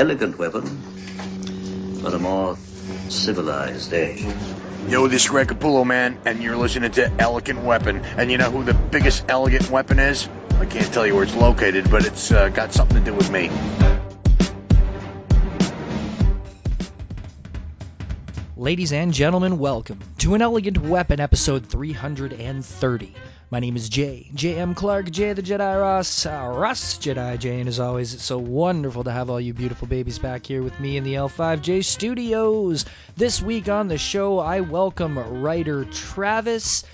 elegant weapon for a more civilized age. Yo, this is Red Capullo, man, and you're listening to Elegant Weapon. And you know who the biggest elegant weapon is? I can't tell you where it's located, but it's uh, got something to do with me. Ladies and gentlemen, welcome to an Elegant Weapon episode 330. My name is Jay, J.M. Clark, Jay the Jedi Ross, uh, Ross Jedi Jay, and as always, it's so wonderful to have all you beautiful babies back here with me in the L5J studios. This week on the show, I welcome writer Travis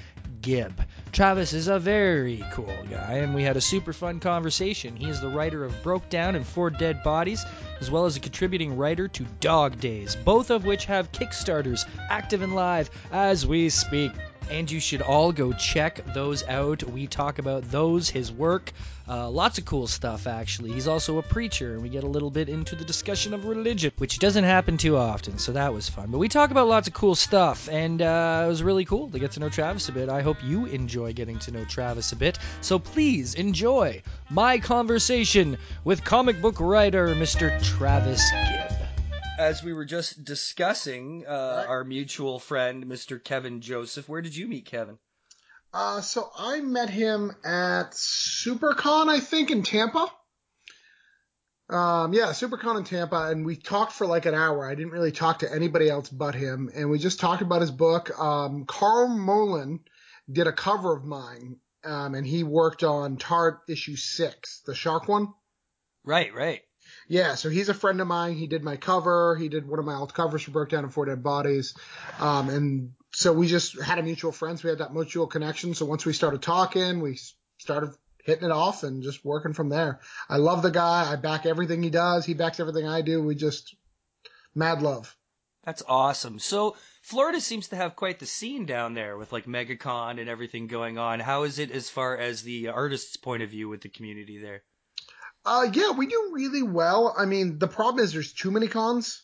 Gibb. Travis is a very cool guy, and we had a super fun conversation. He is the writer of Broke Down and Four Dead Bodies, as well as a contributing writer to Dog Days, both of which have Kickstarters active and live as we speak and you should all go check those out. We talk about those, his work, uh, lots of cool stuff actually. He's also a preacher, and we get a little bit into the discussion of religion, which doesn't happen too often, so that was fun. But we talk about lots of cool stuff, and uh, it was really cool to get to know Travis a bit. I hope you enjoy getting to know Travis a bit, so please enjoy my conversation with comic book writer Mr. Travis Gibb as we were just discussing, uh, right. our mutual friend, Mr. Kevin Joseph. Where did you meet Kevin? Uh, so I met him at SuperCon, I think, in Tampa. Um, yeah, SuperCon in Tampa, and we talked for like an hour. I didn't really talk to anybody else but him, and we just talked about his book. Um, Carl Molen did a cover of mine, um, and he worked on Tart issue six, the shark one. Right, right. Yeah, so he's a friend of mine. He did my cover. He did one of my old covers for Broke Down and Four Dead Bodies. Um, and so we just had a mutual friends. We had that mutual connection. So once we started talking, we started hitting it off and just working from there. I love the guy. I back everything he does. He backs everything I do. We just mad love. That's awesome. So Florida seems to have quite the scene down there with like MegaCon and everything going on. How is it as far as the artist's point of view with the community there? Uh, yeah, we do really well. I mean, the problem is there's too many cons.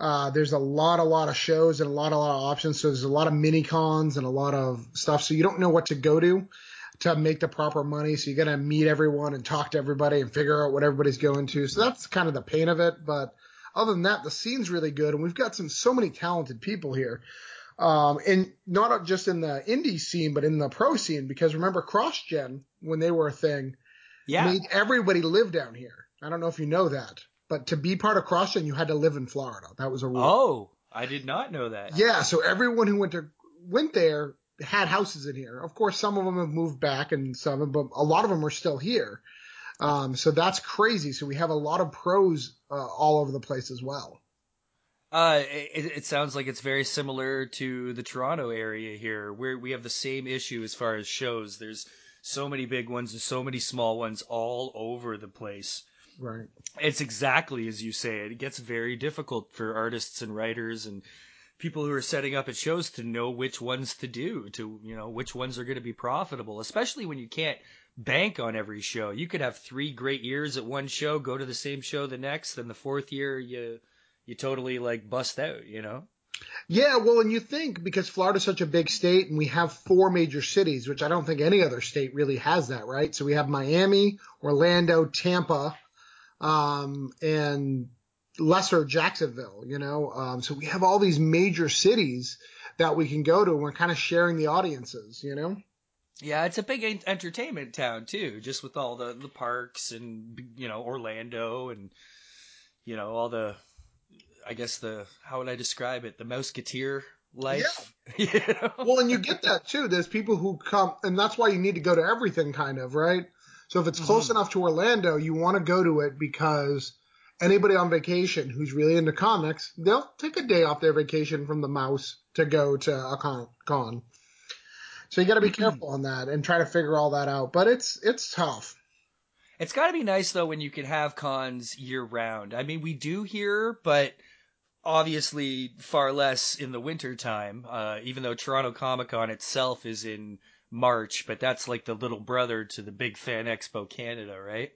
Uh, there's a lot, a lot of shows and a lot, a lot of options. So there's a lot of mini cons and a lot of stuff. So you don't know what to go to to make the proper money. So you got to meet everyone and talk to everybody and figure out what everybody's going to. So that's kind of the pain of it. But other than that, the scene's really good. And we've got some, so many talented people here. Um, and not just in the indie scene, but in the pro scene, because remember CrossGen, when they were a thing, yeah. made everybody live down here. I don't know if you know that, but to be part of CrossGen, you had to live in Florida. That was a rule. Oh, I did not know that. Yeah, so everyone who went to went there had houses in here. Of course, some of them have moved back, and some, but a lot of them are still here. Um, so that's crazy. So we have a lot of pros uh, all over the place as well. Uh, it, it, sounds like it's very similar to the Toronto area here, where we have the same issue as far as shows. There's so many big ones and so many small ones all over the place. Right. It's exactly as you say. It gets very difficult for artists and writers and people who are setting up at shows to know which ones to do, to you know which ones are going to be profitable, especially when you can't bank on every show. You could have three great years at one show, go to the same show the next, then the fourth year you you totally like bust out, you know? Yeah, well, and you think because Florida's such a big state and we have four major cities, which I don't think any other state really has that, right? So we have Miami, Orlando, Tampa, um, and lesser Jacksonville, you know? Um, so we have all these major cities that we can go to and we're kind of sharing the audiences, you know? Yeah, it's a big entertainment town too, just with all the, the parks and, you know, Orlando and, you know, all the I guess the how would I describe it? The Mouseketeer life. Yeah. you know? Well, and you get that too. There's people who come, and that's why you need to go to everything, kind of, right? So if it's close mm-hmm. enough to Orlando, you want to go to it because anybody on vacation who's really into comics, they'll take a day off their vacation from the mouse to go to a con. con. So you got to be mm-hmm. careful on that and try to figure all that out. But it's it's tough. It's got to be nice though when you can have cons year round. I mean, we do here, but obviously far less in the winter time. Uh, even though Toronto Comic Con itself is in March, but that's like the little brother to the big Fan Expo Canada, right?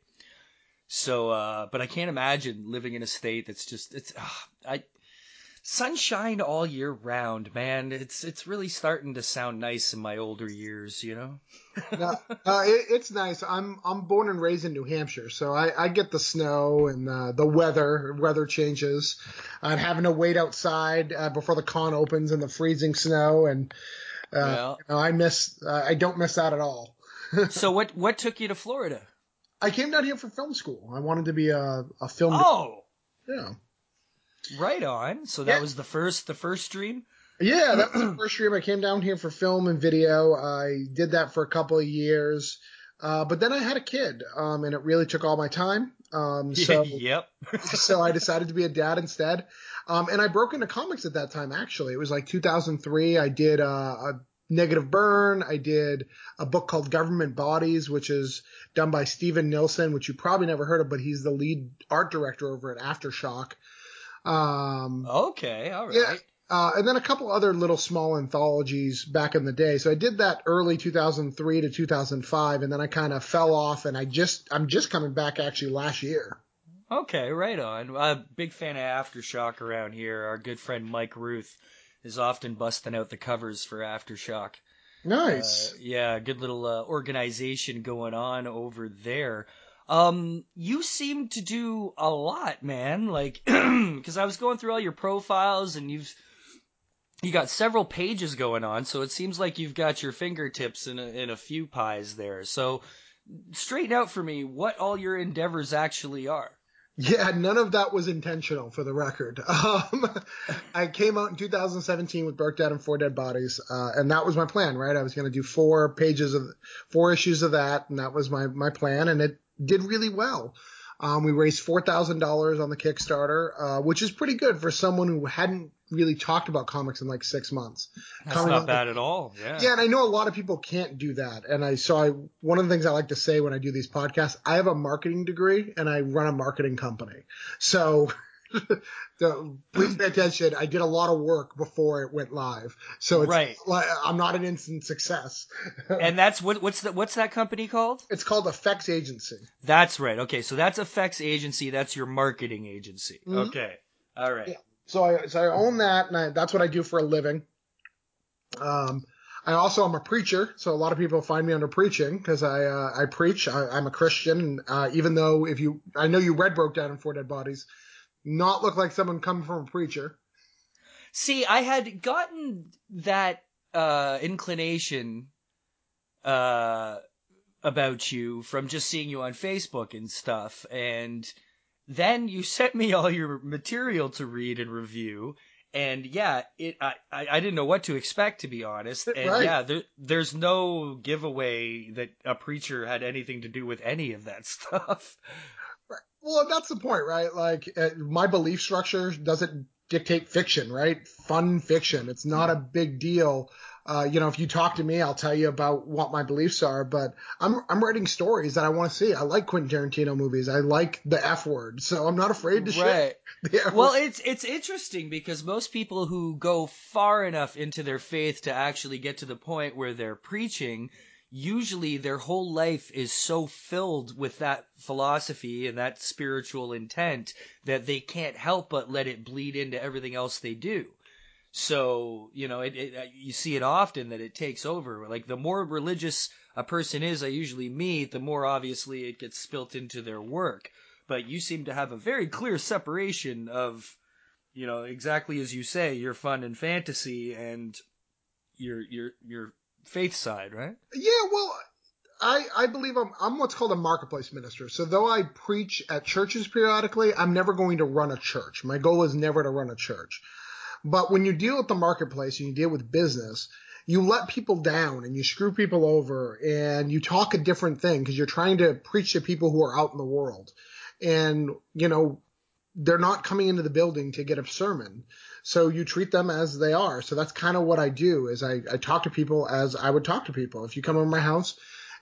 So, uh, but I can't imagine living in a state that's just it's uh, I sunshine all year round, man. It's it's really starting to sound nice in my older years, you know. no, uh, it, it's nice. I'm I'm born and raised in New Hampshire, so I, I get the snow and uh, the weather. Weather changes. I'm having to wait outside uh, before the con opens in the freezing snow, and uh, you know, I miss. Uh, I don't miss that at all. so what what took you to Florida? I came down here for film school. I wanted to be a a film. Oh, Yeah. Right on. So that Yeah. was the first the first stream. Yeah, that was the first stream. I came down here for film and video. I did that for a couple of years. Uh, but then I had a kid, um, and it really took all my time. Um, so, yep. so I decided to be a dad instead. Um, and I broke into comics at that time, actually. It was like 2003. I did, uh, a negative burn. I did a book called Government Bodies, which is done by Steven Nilsson, which you probably never heard of, but he's the lead art director over at Aftershock. Um, Okay, all right. Yeah. uh, and then a couple other little small anthologies back in the day. So I did that early 2003 to 2005, and then I kind of fell off, and I just I'm just coming back actually last year. Okay, right on. Uh, big fan of Aftershock around here. Our good friend Mike Rooth is often busting out the covers for Aftershock. Nice. Uh, yeah, good little uh, organization going on over there. Um, you seem to do a lot, man. Like, because I was going through all your profiles, and you've you got several pages going on, so it seems like you've got your fingertips in a, in a few pies there. So, straighten out for me what all your endeavors actually are. Yeah, none of that was intentional for the record. Um, I came out in 2017 with Broke Down and Four Dead Bodies, uh, and that was my plan, right? I was going to do four pages of, four issues of that, and that was my, my plan, and it did really well. Um, we raised $4,000 on the Kickstarter, uh, which is pretty good for someone who hadn't really talked about comics in like six months. That's Coming not bad at all. Yeah. Yeah, and I know a lot of people can't do that. And I so I one of the things I like to say when I do these podcasts, I have a marketing degree and I run a marketing company. So so please pay attention. I did a lot of work before it went live. So it's Right. I'm not an instant success. And that's what what's that what's that company called? It's called Effects Agency. That's right. Okay, so that's Effects Agency. That's your marketing agency. Mhm. Okay. All right. Yeah. So I so I own that and I, that's what I do for a living. Um I also am a preacher, so a lot of people find me under preaching because I uh, I preach. I, I'm a Christian, uh, even though if you I know you read Broke Down in Four Dead Bodies, not look like someone coming from a preacher. See, I had gotten that uh, inclination uh, about you from just seeing you on Facebook and stuff, and then you sent me all your material to read and review. And yeah, it I, I I didn't know what to expect to be honest. And Right. yeah, there, there's no giveaway that a preacher had anything to do with any of that stuff. Well, that's the point, right? Like uh, my belief structure doesn't dictate fiction, right? Fun fiction. It's not a big deal. Uh, you know, if you talk to me, I'll tell you about what my beliefs are, but I'm, I'm writing stories that I want to see. I like Quentin Tarantino movies. I like the F word, so I'm not afraid to share the Well, word. it's it's interesting because most people who go far enough into their faith to actually get to the point where they're preaching, usually their whole life is so filled with that philosophy and that spiritual intent that they can't help but let it bleed into everything else they do. So, you know, it, it uh, you see it often that it takes over. Like the more religious a person is I usually meet, the more obviously it gets spilt into their work but you seem to have a very clear separation of, you know, exactly as you say, your fun and fantasy and your your your faith side, right? Yeah, well, I, I believe I'm, I'm what's called a marketplace minister. So though I preach at churches periodically, I'm never going to run a church. My goal is never to run a church. But when you deal with the marketplace and you deal with business, you let people down and you screw people over and you talk a different thing because you're trying to preach to people who are out in the world. And, you know, they're not coming into the building to get a sermon. So you treat them as they are. So that's kind of what I do is I, I talk to people as I would talk to people. If you come over my house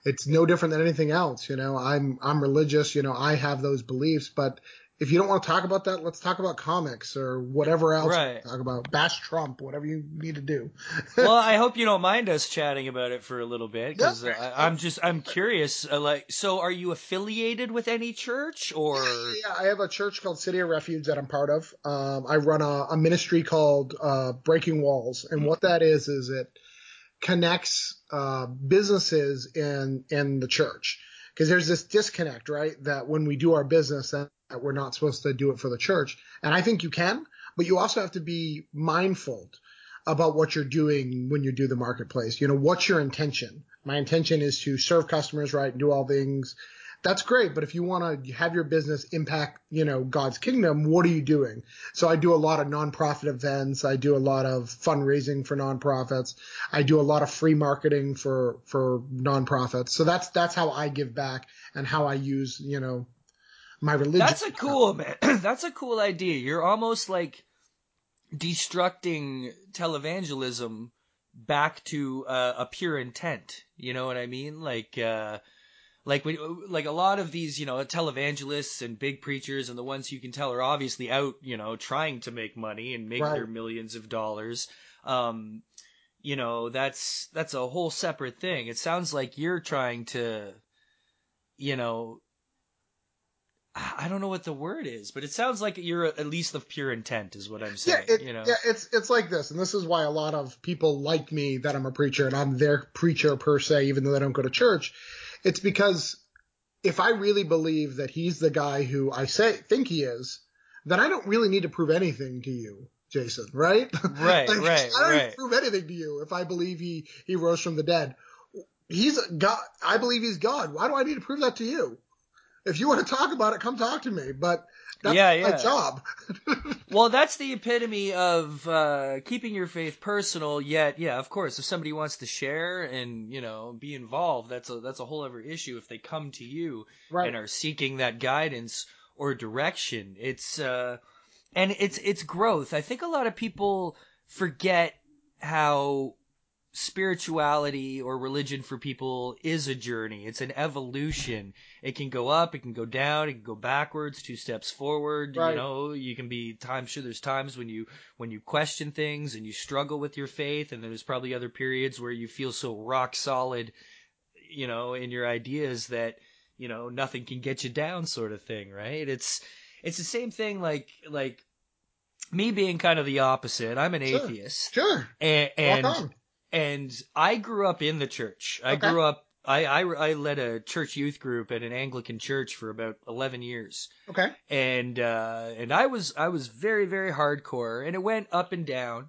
it's no different than anything else. You know, I'm I'm religious. You know, I have those beliefs, but if you don't want to talk about that, let's talk about comics or whatever else. Right. Talk about bash Trump, whatever you need to do. well, I hope you don't mind us chatting about it for a little bit because Yeah. I'm just I'm curious. Uh, like, so are you affiliated with any church or? Yeah, I have a church called City of Refuge that I'm part of. Um, I run a, a ministry called uh, Breaking Walls, and what that is is it connects uh, businesses in in the church because there's this disconnect, right? That when we do our business, that, we're not supposed to do it for the church, and I think you can, but you also have to be mindful about what you're doing when you do the marketplace. You know, what's your intention? My intention is to serve customers right and do all things that's great. But if you want to have your business impact, you know, God's kingdom, what are you doing? So I do a lot of nonprofit events. I do a lot of fundraising for nonprofits. I do a lot of free marketing for, for nonprofits. So that's, that's how I give back and how I use, you know, my religion. That's a cool man. That's a cool idea. You're almost like destructing televangelism back to uh, a pure intent. You know what I mean? Like, uh, like when, like a lot of these, you know, televangelists and big preachers and the ones you can tell are obviously out, you know, trying to make money and make Right. their millions of dollars. Um, you know, that's that's a whole separate thing. It sounds like you're trying to, you know, I don't know what the word is, but it sounds like you're at least of pure intent, is what I'm Yeah, saying. it, you know, yeah, it's it's like this, and this is why a lot of people like me that I'm a preacher and I'm their preacher per se, even though they don't go to church. It's because if I really believe that he's the guy who I say think he is, then I don't really need to prove anything to you, Jason, right? Right, Like, right, I don't need right. to prove anything to you if I believe he he rose from the dead. He's God. I believe he's God. Why do I need to prove that to you? If you want to talk about it, come talk to me. But that's Yeah, my job. Well, that's the epitome of uh, keeping your faith personal. Yet, yeah, of course, if somebody wants to share and you know be involved, that's a that's a whole other issue. If they come to you Right. and are seeking that guidance or direction, it's uh, and it's it's growth. I think a lot of people forget how spirituality or religion for people is a journey. It's an evolution. It can go up, it can go down, it can go backwards, two steps forward. Right. You know, you can be time sure there's times when you when you question things and you struggle with your faith, and there's probably other periods where you feel so rock solid, you know, in your ideas that you know nothing can get you down, sort of thing, right? It's it's the same thing like like me being kind of the opposite. I'm an Sure. atheist, Sure. and and. And I grew up in the church. I Okay. grew up. I, I I led a church youth group at an Anglican church for about eleven years, Okay. and uh, and I was I was very very hardcore, and it went up and down,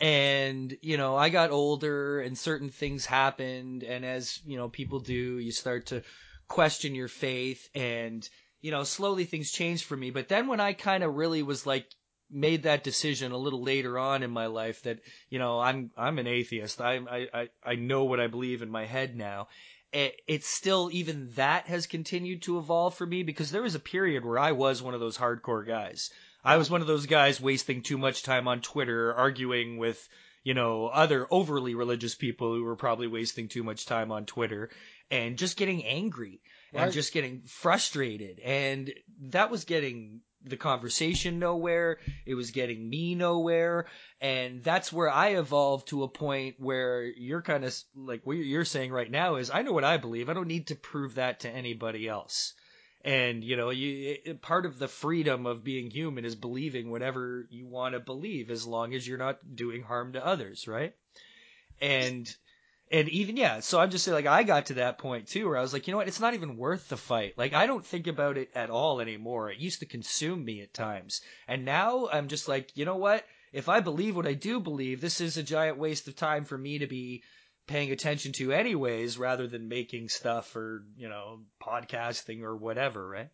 and you know I got older, and certain things happened, and as you know people do, you start to question your faith, and you know slowly things changed for me. But then when I kind of really was like made that decision a little later on in my life that you know I'm I'm an atheist. I I I, know what I believe in my head now. It, it's still even that has continued to evolve for me because there was a period where I was one of those hardcore guys. I was one of those guys wasting too much time on Twitter arguing with you know other overly religious people who were probably wasting too much time on Twitter and just getting angry and Right. just getting frustrated and that was getting the conversation nowhere. It was getting me nowhere. And that's where i evolved to a point where you're kind of like what you're saying right now is i know what i believe. I don't need to prove that to anybody else. And you know you it, part of the freedom of being human is believing whatever you want to believe as long as you're not doing harm to others right? And and even yeah so i'm just saying like i got to that point too where i was like you know what? It's not even worth the fight. Like i don't think about it at all anymore. It used to consume me at times. And now i'm just like you know what? If i believe what i do believe this is a giant waste of time for me to be paying attention to anyways rather than making stuff or you know podcasting or whatever right?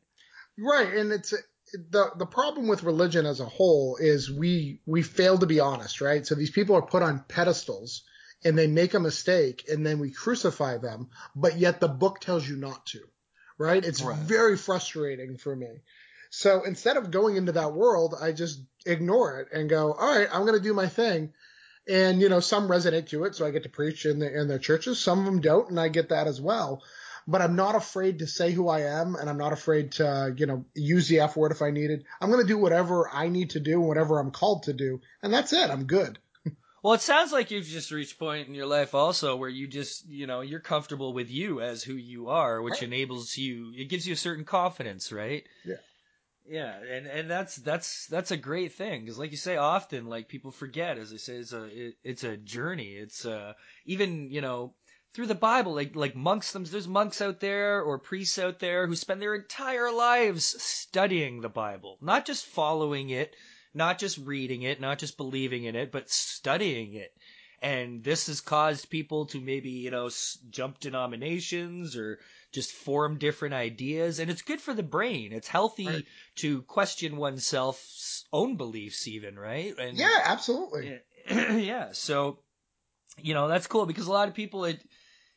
Right, and it's the the problem with religion as a whole is we we fail to be honest, right? So these people are put on pedestals and they make a mistake and then we crucify them, but yet the book tells you not to. Right? It's Right. very frustrating for me. So instead of going into that world, I just ignore it and go, "All right, I'm going to do my thing." And you know, some resonate to it, so I get to preach in the in their churches. Some of them don't, and I get that as well. but I'm not afraid to say who I am, and I'm not afraid to, you know, use the F word if I needed. I'm going to do whatever I need to do, whatever I'm called to do, and that's it. I'm good. Well, it sounds like you've just reached a point in your life also where you just, you know, you're comfortable with you as who you are, which Right. enables you, it gives you a certain confidence, right? Yeah. Yeah, and and that's that's that's a great thing because, like you say, often like people forget, as I say, it's a it, it's a journey. It's uh even you know through the Bible, like like monks. them- There's monks out there or priests out there who spend their entire lives studying the Bible, not just following it, not just reading it, not just believing in it, but studying it. And this has caused people to maybe you know s- jump denominations or just form different ideas, and it's good for the brain. It's healthy Right. to question oneself's own beliefs, even right? And Yeah, absolutely. yeah, yeah. So, you know, that's cool because a lot of people it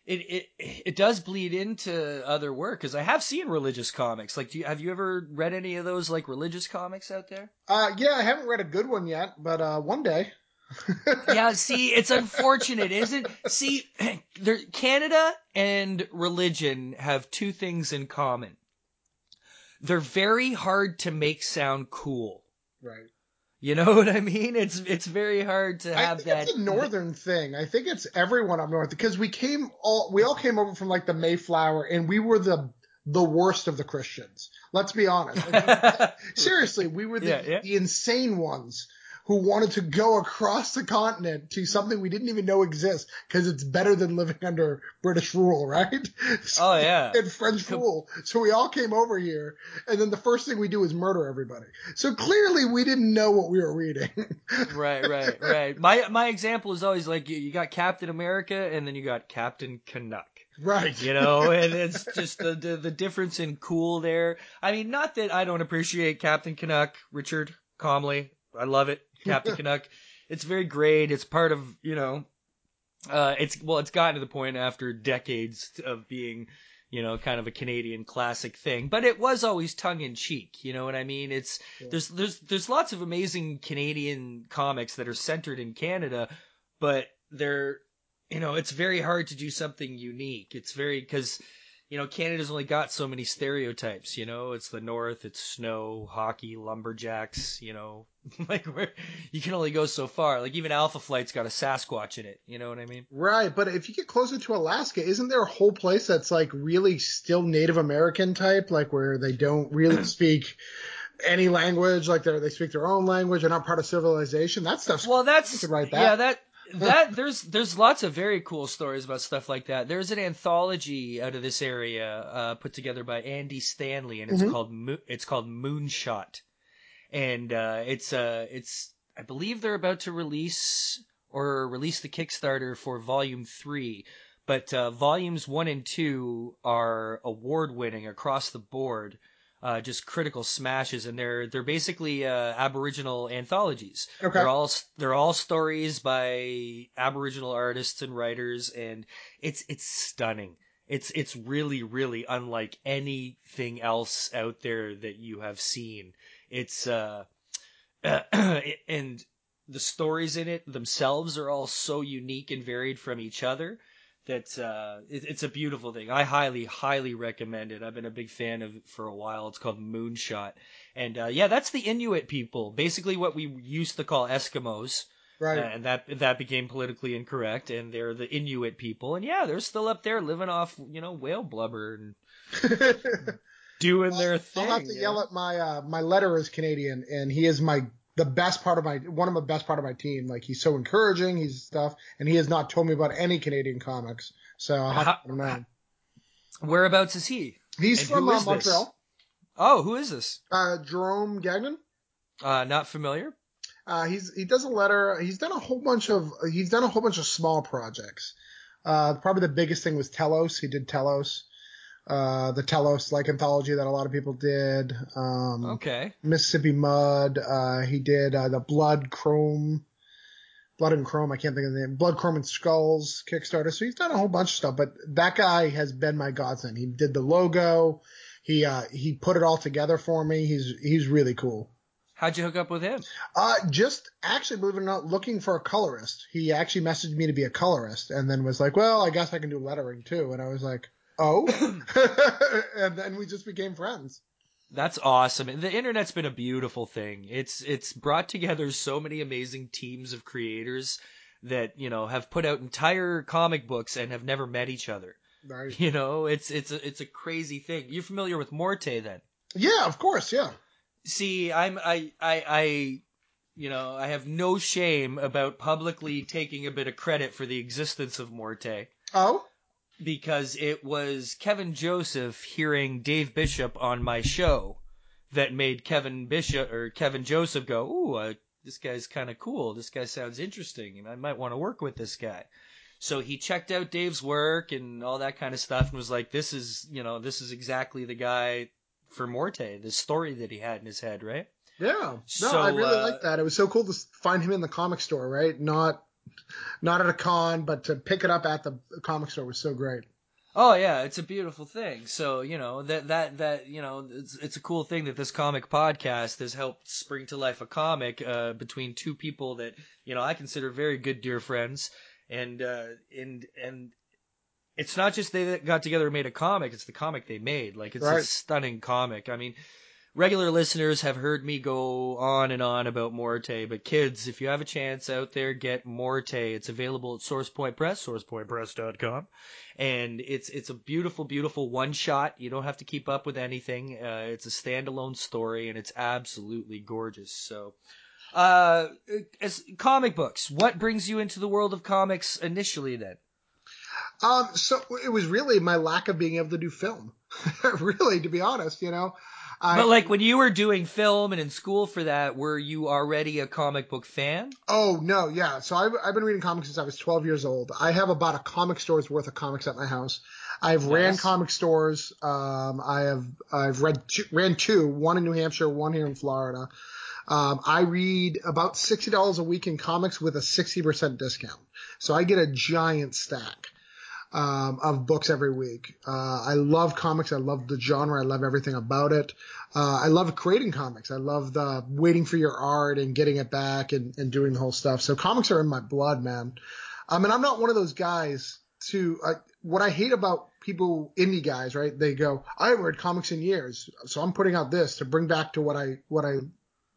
it it it does bleed into other work because I have seen religious comics. Like, do you, have you ever read any of those like religious comics out there? Uh, yeah, I haven't read a good one yet, but uh, one day. yeah, see, it's unfortunate, isn't? See, there, Canada and religion have two things in common. They're very hard to make sound cool. Right. You know what I mean? It's it's very hard to I have think that. it's a northern thing. I think it's everyone up north because we came all we all came over from like the Mayflower and we were the the worst of the Christians. Let's be honest. Like, seriously, we were the, Yeah, yeah. the insane ones who wanted to go across the continent to something we didn't even know exists because it's better than living under British rule, right? oh yeah. and French rule. So we all came over here, and then the first thing we do is murder everybody. So clearly we didn't know what we were reading. right, right, right. My my example is always like you, you got Captain America and then you got Captain Canuck. right. You know, and it's just the, the the difference in cool there. I mean, not that I don't appreciate Captain Canuck, Richard Comely. I love it, Captain Canuck. It's very great. It's part of you know, uh, it's well, it's gotten to the point after decades of being. You know, kind of a Canadian classic thing, but it was always tongue in cheek. You know what I mean? It's Yeah. there's there's there's lots of amazing Canadian comics that are centered in Canada, but they're you know it's very hard to do something unique. It's very because you know Canada's only got so many stereotypes. You know, it's the North, it's snow, hockey, lumberjacks. You know, like where you can only go so far. Like even Alpha Flight's got a Sasquatch in it. You know what I mean? Right, but if you get closer to Alaska, isn't there a whole place that's like really still Native American type, like where they don't really speak any language, like they they speak their own language, they're not part of civilization? That stuff's Well, that's right. that. yeah that. That there's there's lots of very cool stories about stuff like that. There's an anthology out of this area uh, put together by Andy Stanley, and it's Mhm. called Mo- it's called Moonshot, and uh, it's uh it's I believe they're about to release or release the Kickstarter for Volume Three, but uh, Volumes One and Two are award winning across the board. Uh, just critical smashes, and they're they're basically uh, Aboriginal anthologies. okay. They're all they're all stories by Aboriginal artists and writers, and it's it's stunning. It's it's really really unlike anything else out there that you have seen. It's uh, and the stories in it themselves are all so unique and varied from each other that uh, it, it's a beautiful thing. I highly highly recommend it. I've been a big fan of it for a while. It's called Moonshot. And uh, yeah, that's the Inuit people, basically what we used to call Eskimos, right. uh, and that that became politically incorrect. And they're the Inuit people, and yeah, they're still up there living off you know whale blubber and doing their thing. I'll have to yell know? at my uh my letter is Canadian and he is my the best part of my one of the best part of my team. Like he's so encouraging, he's stuff, and he has not told me about any Canadian comics. So I'll have How- to know. Whereabouts is he? He's and from uh, is this? Montreal. Oh, who is this? Uh, Jerome Gagnon. Uh, not familiar. Uh, he's he does a letter. He's done a whole bunch of he's done a whole bunch of small projects. Uh, probably the biggest thing was Telos. He did Telos, uh, the Telos like anthology that a lot of people did. Um, Okay. Mississippi Mud. Uh, he did uh, the Blood Chrome, Blood and Chrome. I can't think of the name. Blood Chrome and Skulls Kickstarter. So he's done a whole bunch of stuff. But that guy has been my godsend. He did the logo. He uh, he put it all together for me. He's he's really cool. How'd you hook up with him? Uh, just actually, believe it or not, looking for a colorist. He actually messaged me to be a colorist and then was like, well, I guess I can do lettering too. And I was like, Oh, and then we just became friends. That's awesome. And the internet's been a beautiful thing. It's it's brought together so many amazing teams of creators that, you know, have put out entire comic books and have never met each other. Right. You know, it's it's a it's a crazy thing. You're familiar with Morte then? Yeah, of course. Yeah. See, I'm I I I you know, I have no shame about publicly taking a bit of credit for the existence of Morte Oh. Because it was Kevin Joseph hearing Dave Bishop on my show that made Kevin Bishop or Kevin Joseph go, "Ooh, uh, this guy's kind of cool. This guy sounds interesting, and I might want to work with this guy." So he checked out Dave's work and all that kind of stuff, and was like, "This is, you know, this is exactly the guy for Morte. The story that he had in his head, right?" Yeah. No, So, I really uh, like that. It was so cool to find him in the comic store, right? Not, not at a con, but to pick it up at the comic store was so great. Oh yeah, it's a beautiful thing. So you know that that that you know it's it's a cool thing that this comic podcast has helped spring to life a comic uh, between two people that you know I consider very good dear friends, and uh, and and it's not just they that got together and made a comic; it's the comic they made. Like it's a stunning comic. I mean. Regular listeners have heard me go on and on about Morte, but kids, if you have a chance out there, get Morte. It's available at SourcePoint Press, sourcepointpress.com and it's it's a beautiful, beautiful one shot. You don't have to keep up with anything. Uh, it's a standalone story, and it's absolutely gorgeous. So, uh, as comic books, what brings you into the world of comics initially? Then, Um, so it was really my lack of being able to do film. really, to be honest, you know. I, but like when you were doing film and in school for that, were you already a comic book fan? Oh no, yeah. So I've, I've been reading comics since I was 12 years old. I have about a comic store's worth of comics at my house. I've ran comic stores. Um, I have I've read two, ran two, one in New Hampshire, one here in Florida. Um, I read about sixty dollars a week in comics with a sixty percent discount. So I get a giant stack um, of books every week. Uh, I love comics. I love the genre. I love everything about it. Uh, I love creating comics. I love the waiting for your art and getting it back and, and doing the whole stuff. So comics are in my blood, man. I mean, I'm not one of those guys to, uh, what I hate about people, indie guys, right? They go, I haven't read comics in years. So I'm putting out this to bring back to what I, what I,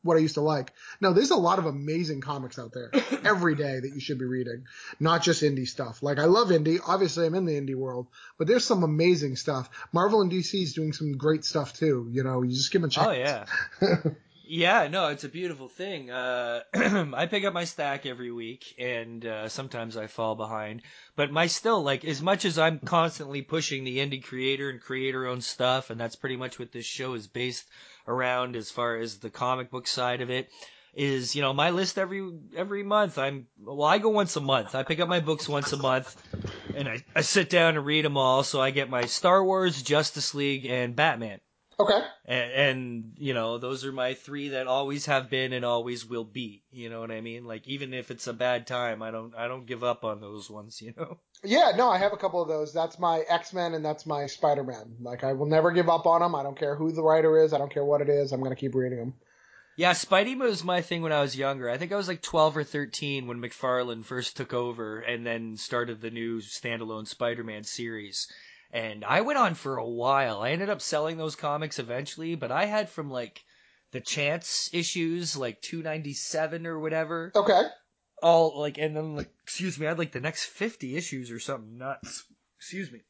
what I used to like. No, there's a lot of amazing comics out there every day that you should be reading, not just indie stuff. Like I love indie. Obviously, I'm in the indie world, but there's some amazing stuff. Marvel and DC is doing some great stuff too. You know, you just give them a chance. Oh yeah. Yeah, no, it's a beautiful thing. Uh, I pick up my stack every week, and uh, sometimes I fall behind. But my still, like, as much as I'm constantly pushing the indie creator and creator-owned stuff, and that's pretty much what this show is based around, as far as the comic book side of it, is you know my list every every month. I'm well, I go once a month. I pick up my books once a month, and I I sit down and read them all. So I get my Star Wars, Justice League, and Batman. Okay. And, and you know those are my three that always have been and always will be you know what i mean like even if it's a bad time i don't i don't give up on those ones you know Yeah, no, I have a couple of those. That's my X Men and that's my Spider Man. Like I will never give up on them. I don't care who the writer is. I don't care what it is. I'm gonna keep reading them. yeah spidey was my thing when i was younger i think i was like 12 or 13 when mcfarlane first took over and then started the new standalone spider-man series and i went on for a while i ended up selling those comics eventually but i had from like the chance issues like 297 or whatever Okay. All like and then like excuse me, I had like the next fifty issues or something nuts. Excuse me.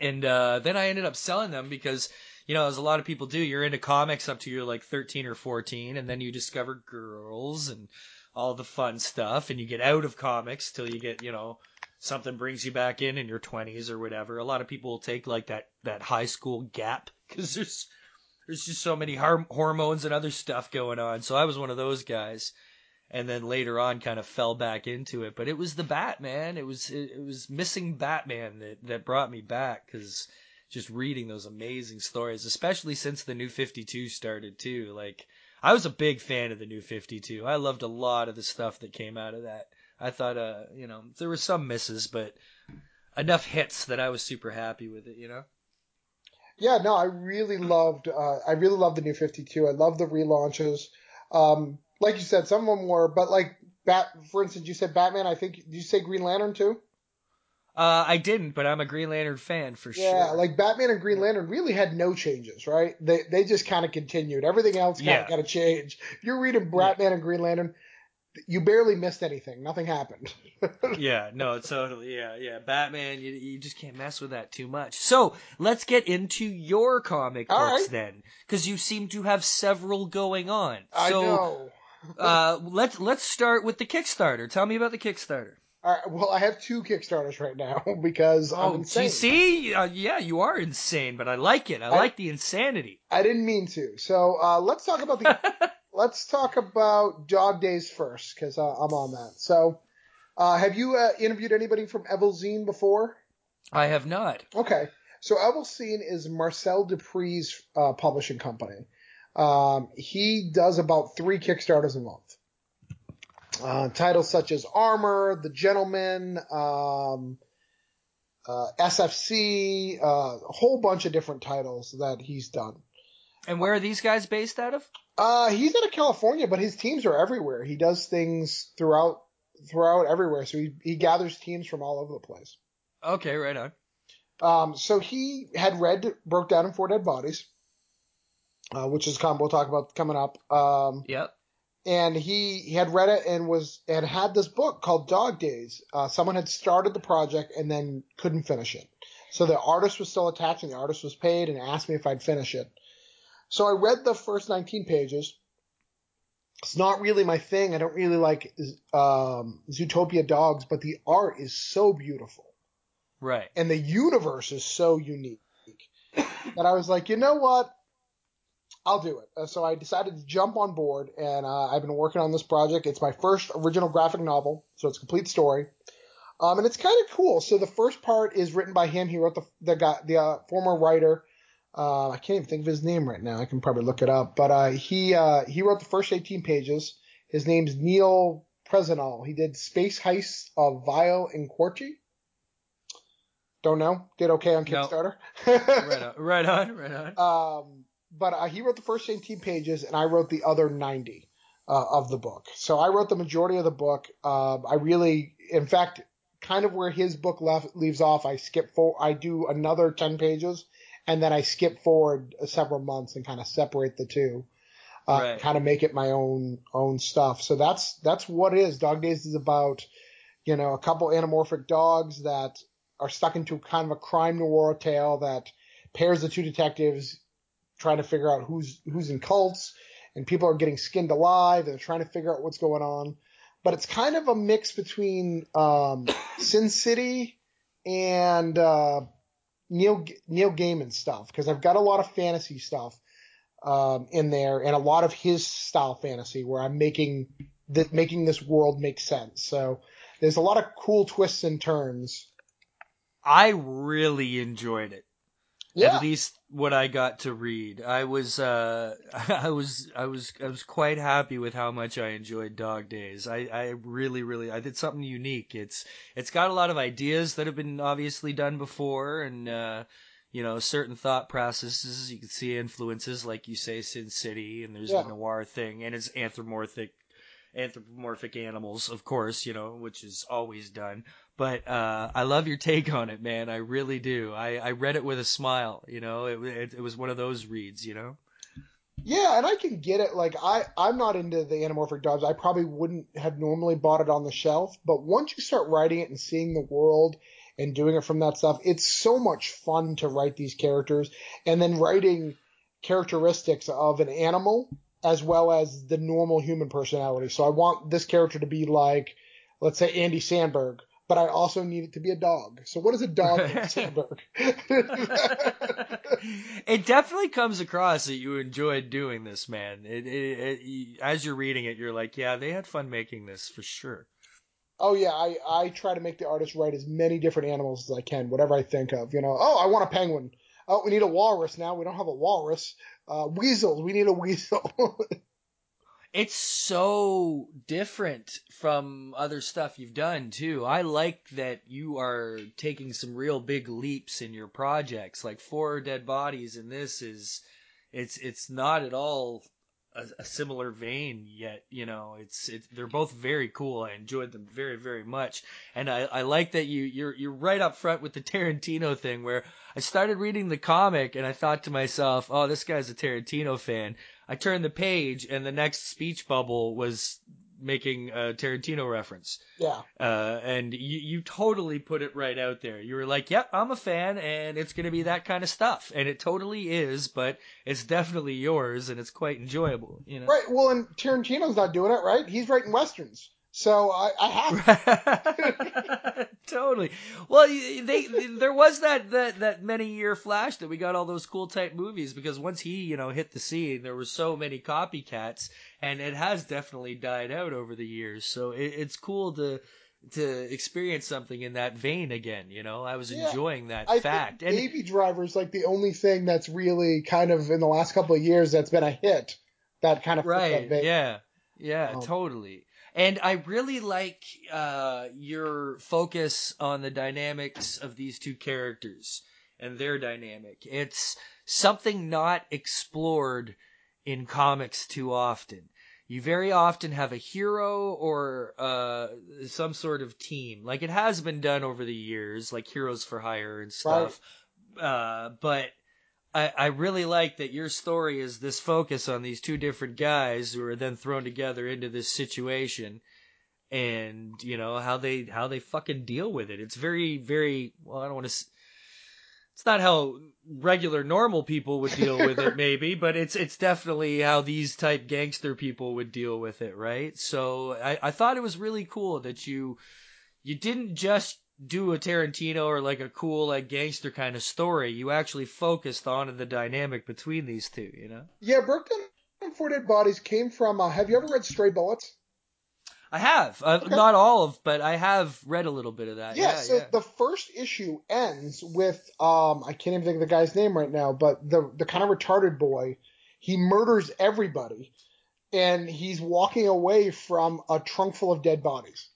And uh then I ended up selling them because you know, as a lot of people do, you're into comics up to you're like 13 or 14, and then you discover girls and all the fun stuff, and you get out of comics till you get, you know, something brings you back in in your 20s or whatever. A lot of people will take like that that high school gap because there's there's just so many hormones and other stuff going on. So I was one of those guys and then later on kind of fell back into it. But it was the Batman. It was it, it was missing Batman that that brought me back because just reading those amazing stories, especially since the New Fifty Two started too. Like I was a big fan of the New Fifty Two. I loved a lot of the stuff that came out of that. I thought, uh, you know, there were some misses, but enough hits that I was super happy with it. You know. Yeah, no, I really loved. Uh, I really loved the new Fifty Two. I love the relaunches. Um, like you said, some of them were, but like Bat. For instance, you said Batman. I think did you say Green Lantern too? Uh, I didn't, but I'm a Green Lantern fan for Yeah, sure. Yeah, like Batman and Green Lantern really had no changes, right? They they just kind of continued. Everything else kind Yeah. of got to change. You're reading Batman and Green Lantern, you barely missed anything. Nothing happened. yeah, no, totally. Yeah, yeah. Batman, you, you just can't mess with that too much. So let's get into your comic All books right. then, because you seem to have several going on. I so, know. Uh, let's let's start with the Kickstarter. Tell me about the Kickstarter. All right, well, I have two Kickstarters right now because I'm Oh, insane. you see, uh, yeah, you are insane, but I like it. I, I- like the insanity. I didn't mean to. So uh, let's talk about the let's talk about Dog Days first because uh, I'm on that. So, uh, have you uh, interviewed anybody from Evelzine before? I have not. Okay, so Evelzine is Marcel Dupree's uh, publishing company. Um, he does about three Kickstarters a month. Uh, titles such as Armor, The Gentleman, um, uh, SFC, uh, a whole bunch of different titles that he's done. And where are these guys based out of? Uh, he's out of California, but his teams are everywhere. He does things throughout throughout everywhere. So he, he gathers teams from all over the place. Okay, right on. Um, so he had read Broke Down in Four Dead Bodies, uh, which is we'll talk about coming up. Um, Yep. and he, he had read it and was and had this book called Dog Days. Uh, someone had started the project and then couldn't finish it. So the artist was still attached and the artist was paid and asked me if I'd finish it. So I read the first 19 pages. It's not really my thing. I don't really like um, Zootopia dogs, but the art is so beautiful Right. and the universe is so unique that I was like, you know what? I'll do it. So I decided to jump on board, and uh, I've been working on this project. It's my first original graphic novel, so it's a complete story, um, and it's kind of cool. So the first part is written by him. He wrote the the guy, the uh, former writer. Uh, I can't even think of his name right now. I can probably look it up, but uh, he uh, he wrote the first 18 pages. His name's Neil Presenol. He did Space Heist of Vile and Quarchi. Don't know. Did okay on No. Kickstarter. Right on. Right on. Right on. Um, but uh, he wrote the first 18 pages, and I wrote the other 90 uh, of the book. So I wrote the majority of the book. Um, I really, in fact, kind of where his book left leaves off, I skip for. I do another 10 pages, and then I skip forward several months and kind of separate the two. Uh, Right. kind of make it my own own stuff. So that's that's what it is. Dog Days is about, you know, a couple anamorphic dogs that are stuck into kind of a crime noir tale that pairs the two detectives trying to figure out who's who's in cults and people are getting skinned alive and they're trying to figure out what's going on. But it's kind of a mix between um, Sin City and uh, Neil Neil Gaiman stuff because I've got a lot of fantasy stuff um, in there and a lot of his style fantasy where I'm making that making this world make sense. So there's a lot of cool twists and turns. I really enjoyed it. Yeah. At least what I got to read. I was uh I was I was I was quite happy with how much I enjoyed Dog Days. I I really really I did something unique. It's it's got a lot of ideas that have been obviously done before and uh you know, certain thought processes. You can see influences, like you say, Sin City, and there's Yeah. the noir thing, and it's anthropomorphic, anthropomorphic animals, of course, you know, which is always done. But uh, I love your take on it, man. I really do. I, I read it with a smile. You know, it, it it was one of those reads. You know. Yeah, and I can get it. Like I, I'm not into the anamorphic dogs. I probably wouldn't have normally bought it on the shelf. But once you start writing it and seeing the world and doing it from that stuff, it's so much fun to write these characters and then writing characteristics of an animal as well as the normal human personality. So I want this character to be like, let's say Andy Samberg, but I also need it to be a dog. So what is a dog Samberg? it definitely comes across that you enjoyed doing this, man. It, it, it, as you're reading it, you're like, yeah, they had fun making this for sure. Oh yeah, I, I try to make the artist write as many different animals as I can, whatever I think of. You know, oh, I want a penguin. Oh, we need a walrus now. We don't have a walrus. Uh, weasels. We need a weasel. It's so different from other stuff you've done too. I like that you are taking some real big leaps in your projects. Like four dead bodies, and this is, it's it's not at all a, a similar vein yet. You know, it's it's they're both very cool. I enjoyed them very very much, and I I like that you you're you're right up front with the Tarantino thing where I started reading the comic and I thought to myself, oh, this guy's a Tarantino fan. I turned the page and the next speech bubble was making a Tarantino reference. Yeah. Uh, and you, you totally put it right out there. You were like, yep, I'm a fan and it's going to be that kind of stuff. And it totally is, but it's definitely yours and it's quite enjoyable, you know? Right. Well, and Tarantino's not doing it, right? He's writing westerns. So I, I have totally. Well, they there was that that that many year flash that we got all those cool type movies because once he you know hit the scene, there were so many copycats, and it has definitely died out over the years. So it, it's cool to to experience something in that vein again. You know, I was Yeah, enjoying that I fact. think And Baby Driver's like the only thing that's really kind of in the last couple of years that's been a hit. That kind of right, yeah, yeah, Um, totally. And I really like uh, your focus on the dynamics of these two characters and their dynamic. It's something not explored in comics too often. You very often have a hero or uh, some sort of team, like it has been done over the years, like Heroes for Hire and stuff. Uh, but I, I really like that your story is this focus on these two different guys who are then thrown together into this situation and you know how they how they fucking deal with it. It's very very well i don't want to it's not how regular normal people would deal with it maybe but it's it's definitely how these type gangster people would deal with it right? So i i thought it was really cool that you you didn't just do a Tarantino or like a cool like gangster kind of story. You actually focused on the dynamic between these two, you know? Yeah, Broken Four Dead Bodies came from. Uh, have you ever read Stray Bullets? I have. Uh, Okay. Not all of, but I have read a little bit of that. Yeah, Yeah, so yeah. the first issue ends with um I can't even think of the guy's name right now, but the the kind of retarded boy, he murders everybody and he's walking away from a trunk full of dead bodies.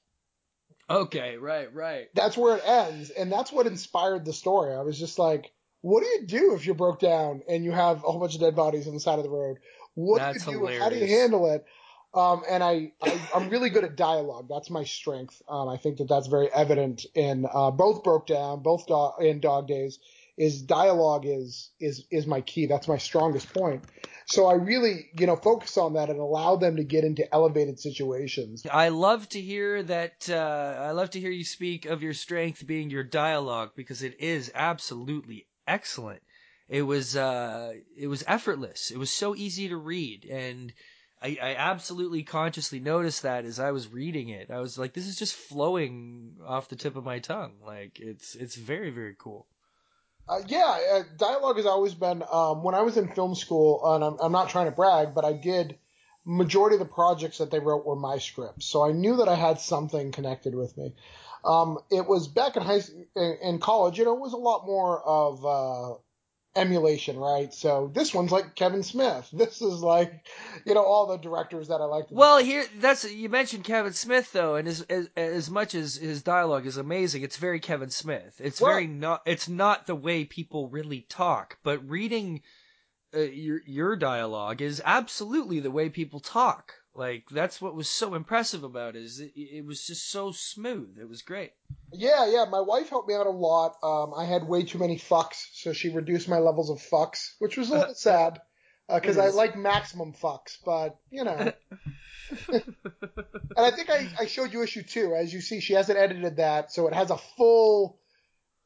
Okay, right, right. That's where it ends and that's what inspired the story. I was just like, what do you do if you're broke down and you have a whole bunch of dead bodies on the side of the road? What That's do you do? How do you handle it? Um, and I, I, I'm really good at dialogue. That's my strength. Um, I think that that's very evident in uh, both Broke Down, both dog, in Dog Days. Is dialogue is is is my key. That's my strongest point. So I really, you know, focus on that and allow them to get into elevated situations. I love to hear that. Uh, I love to hear you speak of your strength being your dialogue because it is absolutely excellent. It was uh, it was effortless. It was so easy to read, and I, I absolutely consciously noticed that as I was reading it. I was like, this is just flowing off the tip of my tongue. Like it's it's very very cool. Uh, yeah, uh, dialogue has always been. Um, when I was in film school, and I'm, I'm not trying to brag, but I did. Majority of the projects that they wrote were my scripts, so I knew that I had something connected with me. Um, it was back in high in, in college, you know, it was a lot more of uh, emulation, right? So this one's like Kevin Smith. This is like, you know, all the directors that I like. to- Well, here that's you mentioned Kevin Smith though, and as as, as much as his dialogue is amazing, it's very Kevin Smith. It's very not. It's not the way people really talk. But reading uh, your your dialogue is absolutely the way people talk. Like that's what was so impressive about it. Is it, it was just so smooth. It was great. Yeah, yeah. My wife helped me out a lot. Um, I had way too many fucks, so she reduced my levels of fucks, which was a little sad because It I like maximum fucks, but you know. and I think I, I showed you issue two. As you see, she hasn't edited that, so it has a full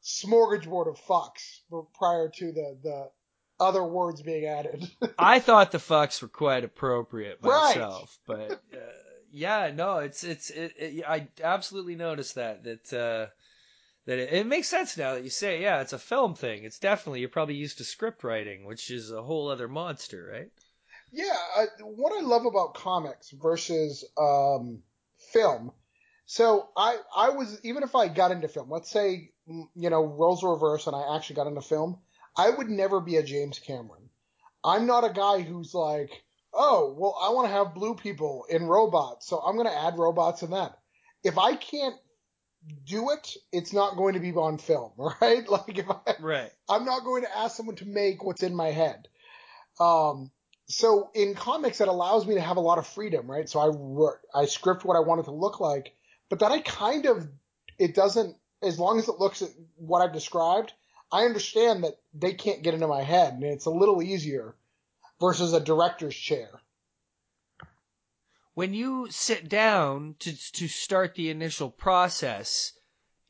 smorgasbord of fucks prior to the the other words being added. I thought the fucks were quite appropriate Right. myself, but uh, yeah, no, it's it's it, it, I absolutely noticed that that uh, that it, it makes sense now that you say, yeah, it's a film thing. It's definitely you're probably used to script writing, which is a whole other monster, right? Yeah, I, what I love about comics versus um, film. So I I was even if I got into film, let's say you know roles were reversed and I actually got into film, I would never be a James Cameron. I'm not a guy who's like, oh well, I want to have blue people in robots, so I'm going to add robots in that. If I can't do it, it's not going to be on film, right? Like if I, Right. I'm not going to ask someone to make what's in my head. Um, so in comics, it allows me to have a lot of freedom, right? So I wr- I script what I want it to look like, but then I kind of it doesn't as long as it looks at what I've described. I understand that they can't get into my head, and it's a little easier versus a director's chair. When you sit down to to start the initial process,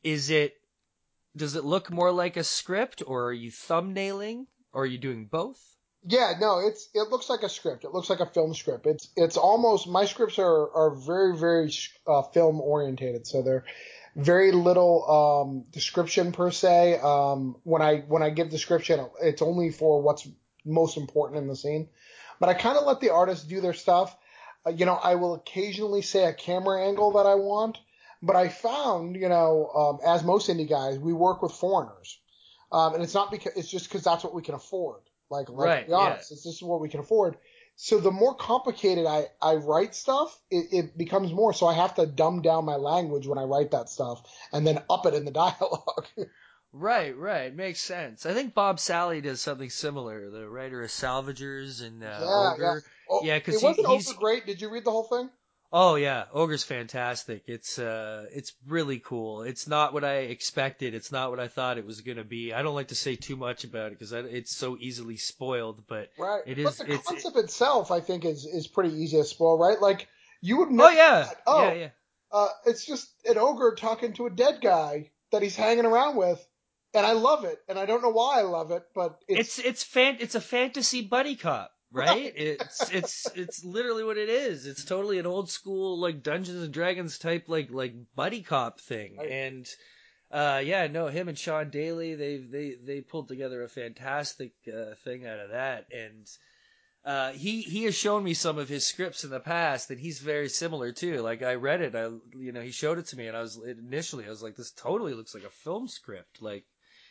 is it does it look more like a script or are you thumbnailing or are you doing both? Yeah, no, it's it looks like a script. It looks like a film script. It's it's almost my scripts are are very very uh, film orientated, so they're very little um, description per se. Um, when I when I give description, it's only for what's most important in the scene. But I kind of let the artists do their stuff. Uh, you know, I will occasionally say a camera angle that I want, but I found, you know, um, as most indie guys, we work with foreigners, um, and it's not because it's just because that's what we can afford. Like, let's Right, be honest, it's just what we can afford. So the more complicated I, I write stuff, it, it becomes more. So I have to dumb down my language when I write that stuff and then up it in the dialogue. Right, right, makes sense. I think Bob Salley does something similar. The writer of Salvagers and uh, Yeah, Ogre. Oh, Yeah, 'cause it he- wasn't he's- over great. Did you read the whole thing? Oh yeah, Ogre's fantastic. It's uh it's really cool. It's not what I expected. It's not what I thought it was going to be. I don't like to say too much about it cuz it's so easily spoiled, but Right. It but is- the it's- concept itself, I think, is is pretty easy to spoil, right? Like you would Oh never. yeah. Oh, Yeah, yeah. Uh, it's just an ogre talking to a dead guy that he's hanging around with, and I love it, and I don't know why I love it, but It's it's, it's fan it's a fantasy buddy cop, right? It's it's it's literally what it is. It's totally an old school like Dungeons and Dragons type like like buddy cop thing. Right. And uh yeah, no, him and Sean Daly, they they they pulled together a fantastic uh, thing out of that and uh, he he has shown me some of his scripts in the past, and he's very similar too. Like I read it, I you know he showed it to me, and I was initially I was like, this totally looks like a film script. Like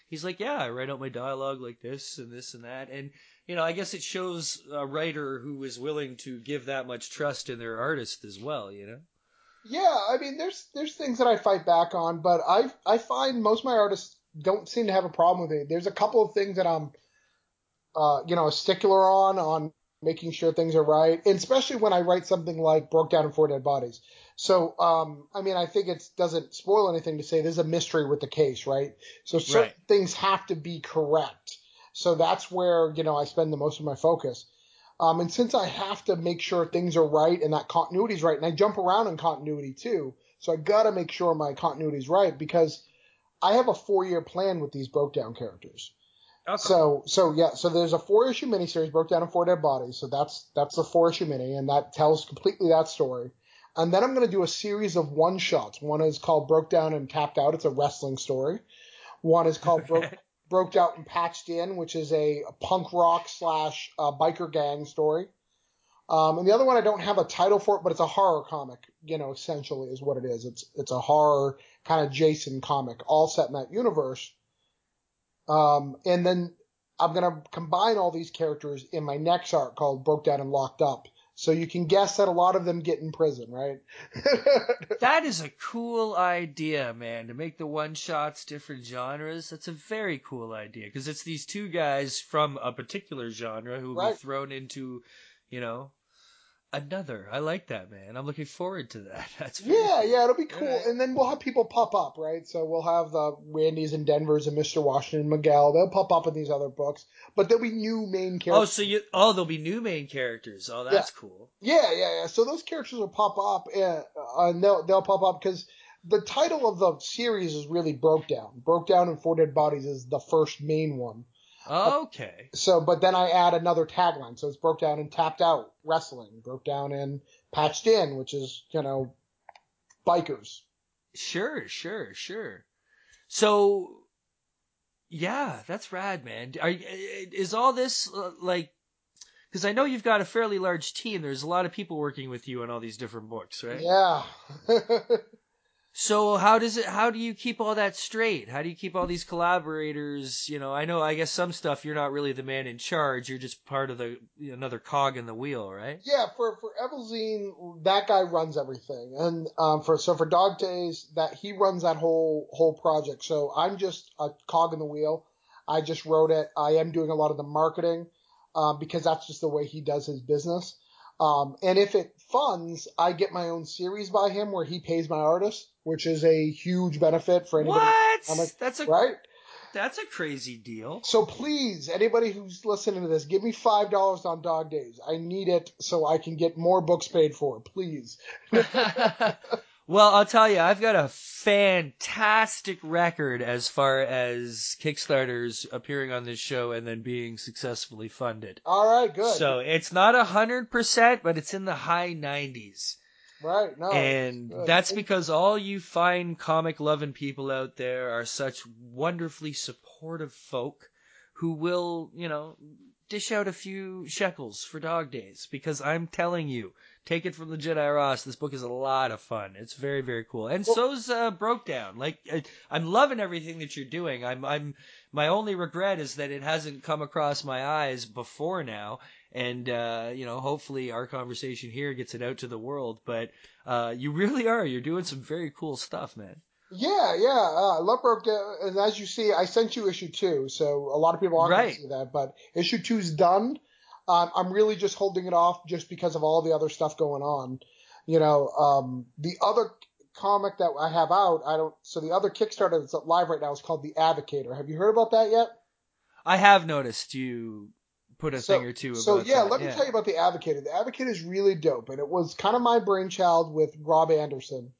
he's like, yeah, I write out my dialogue like this and this and that, and you know I guess it shows a writer who is willing to give that much trust in their artist as well. You know. yeah. I mean, there's there's things that I fight back on, but I I find most of my artists don't seem to have a problem with it. There's a couple of things that I'm, uh, you know, a stickler on on making sure things are right, and especially when I write something like broke down in four dead bodies. So, um, I mean, I think it doesn't spoil anything to say there's a mystery with the case, right? So certain Right. things have to be correct. So that's where you know I spend the most of my focus. Um, and since I have to make sure things are right and that continuity is right, and I jump around in continuity too, so I gotta make sure my continuity is right because I have a four year plan with these broke down characters. So so yeah, so there's a four issue miniseries broke down in four dead bodies. So that's that's the four issue mini, and that tells completely that story. And then I'm gonna do a series of one shots. One is called Broke Down and Tapped Out. It's a wrestling story. One is called Broke Broke Out and Patched In, which is a, a punk rock slash uh, biker gang story. Um, and the other one I don't have a title for it, but it's a horror comic. You know, essentially is what it is. It's it's a horror kind of Jason comic, all set in that universe. Um, and then I'm gonna combine all these characters in my next arc called Broke Down and Locked Up. So you can guess that a lot of them get in prison, right? That is a cool idea, man, to make the one shots different genres. That's a very cool idea because it's these two guys from a particular genre who will Right. be thrown into, you know, another. I like that, man. I'm looking forward to that. That's yeah, cool. yeah, it'll be cool. Alright. And then we'll have people pop up, right? So we'll have the Randy's and Denver's and Mr. Washington and Miguel. They'll pop up in these other books, but there'll be new main characters. Oh, so you oh, there'll be new main characters. Oh, that's cool. Yeah, yeah, yeah. So those characters will pop up, uh, and they'll they'll pop up because the title of the series is really broke down. Broke down in Four Dead Bodies is the first main one. Okay. So, but then I add another tagline. So it's broke down and tapped out wrestling, broke down and patched in, which is you know bikers. Sure, sure, sure. So, yeah, that's rad, man. Are is all this uh, like? Because I know you've got a fairly large team. There's a lot of people working with you on all these different books, right? Yeah. So how does it? How do you keep all that straight? How do you keep all these collaborators? You know, I know. I guess some stuff you're not really the man in charge. You're just part of the another cog in the wheel, right? Yeah, for for Evelzine, that guy runs everything, and um, for so for Dog Days, that he runs that whole whole project. So I'm just a cog in the wheel. I just wrote it. I am doing a lot of the marketing. um, because that's just the way he does his business. Um, and if it funds, I get my own series by him where he pays my artist, which is a huge benefit for anybody. What? That's a Right? that's a crazy deal. So please, anybody who's listening to this, give me five dollars on Dog Days. I need it so I can get more books paid for. Please. well, I'll tell you, I've got a fantastic record as far as Kickstarters appearing on this show and then being successfully funded. All right, good. So it's not a hundred percent, but it's in the high nineties. Right, no. and that's because all you fine comic loving people out there are such wonderfully supportive folk who will, you know, dish out a few shekels for dog days because I'm telling you, take it from the Jedi Ross, this book is a lot of fun. It's very very cool. And Well- so's uh, Broke Down. Like I, I'm loving everything that you're doing. I'm I'm my only regret is that it hasn't come across my eyes before now and uh, you know hopefully our conversation here gets it out to the world but uh, you really are you're doing some very cool stuff man Yeah, yeah. Uh, Love broke down, and as you see, I sent you issue two, so a lot of people aren't going to see that. But issue two's done. Um, I'm really just holding it off just because of all the other stuff going on. You know, um, the other comic that I have out, I don't. So the other Kickstarter that's live right now is called The Advocator. Have you heard about that yet? i have noticed you put a So- thing or two about So yeah, that. let me tell you about the Advocate. The Advocate is really dope, and it was kind of my brainchild with Rob Anderson.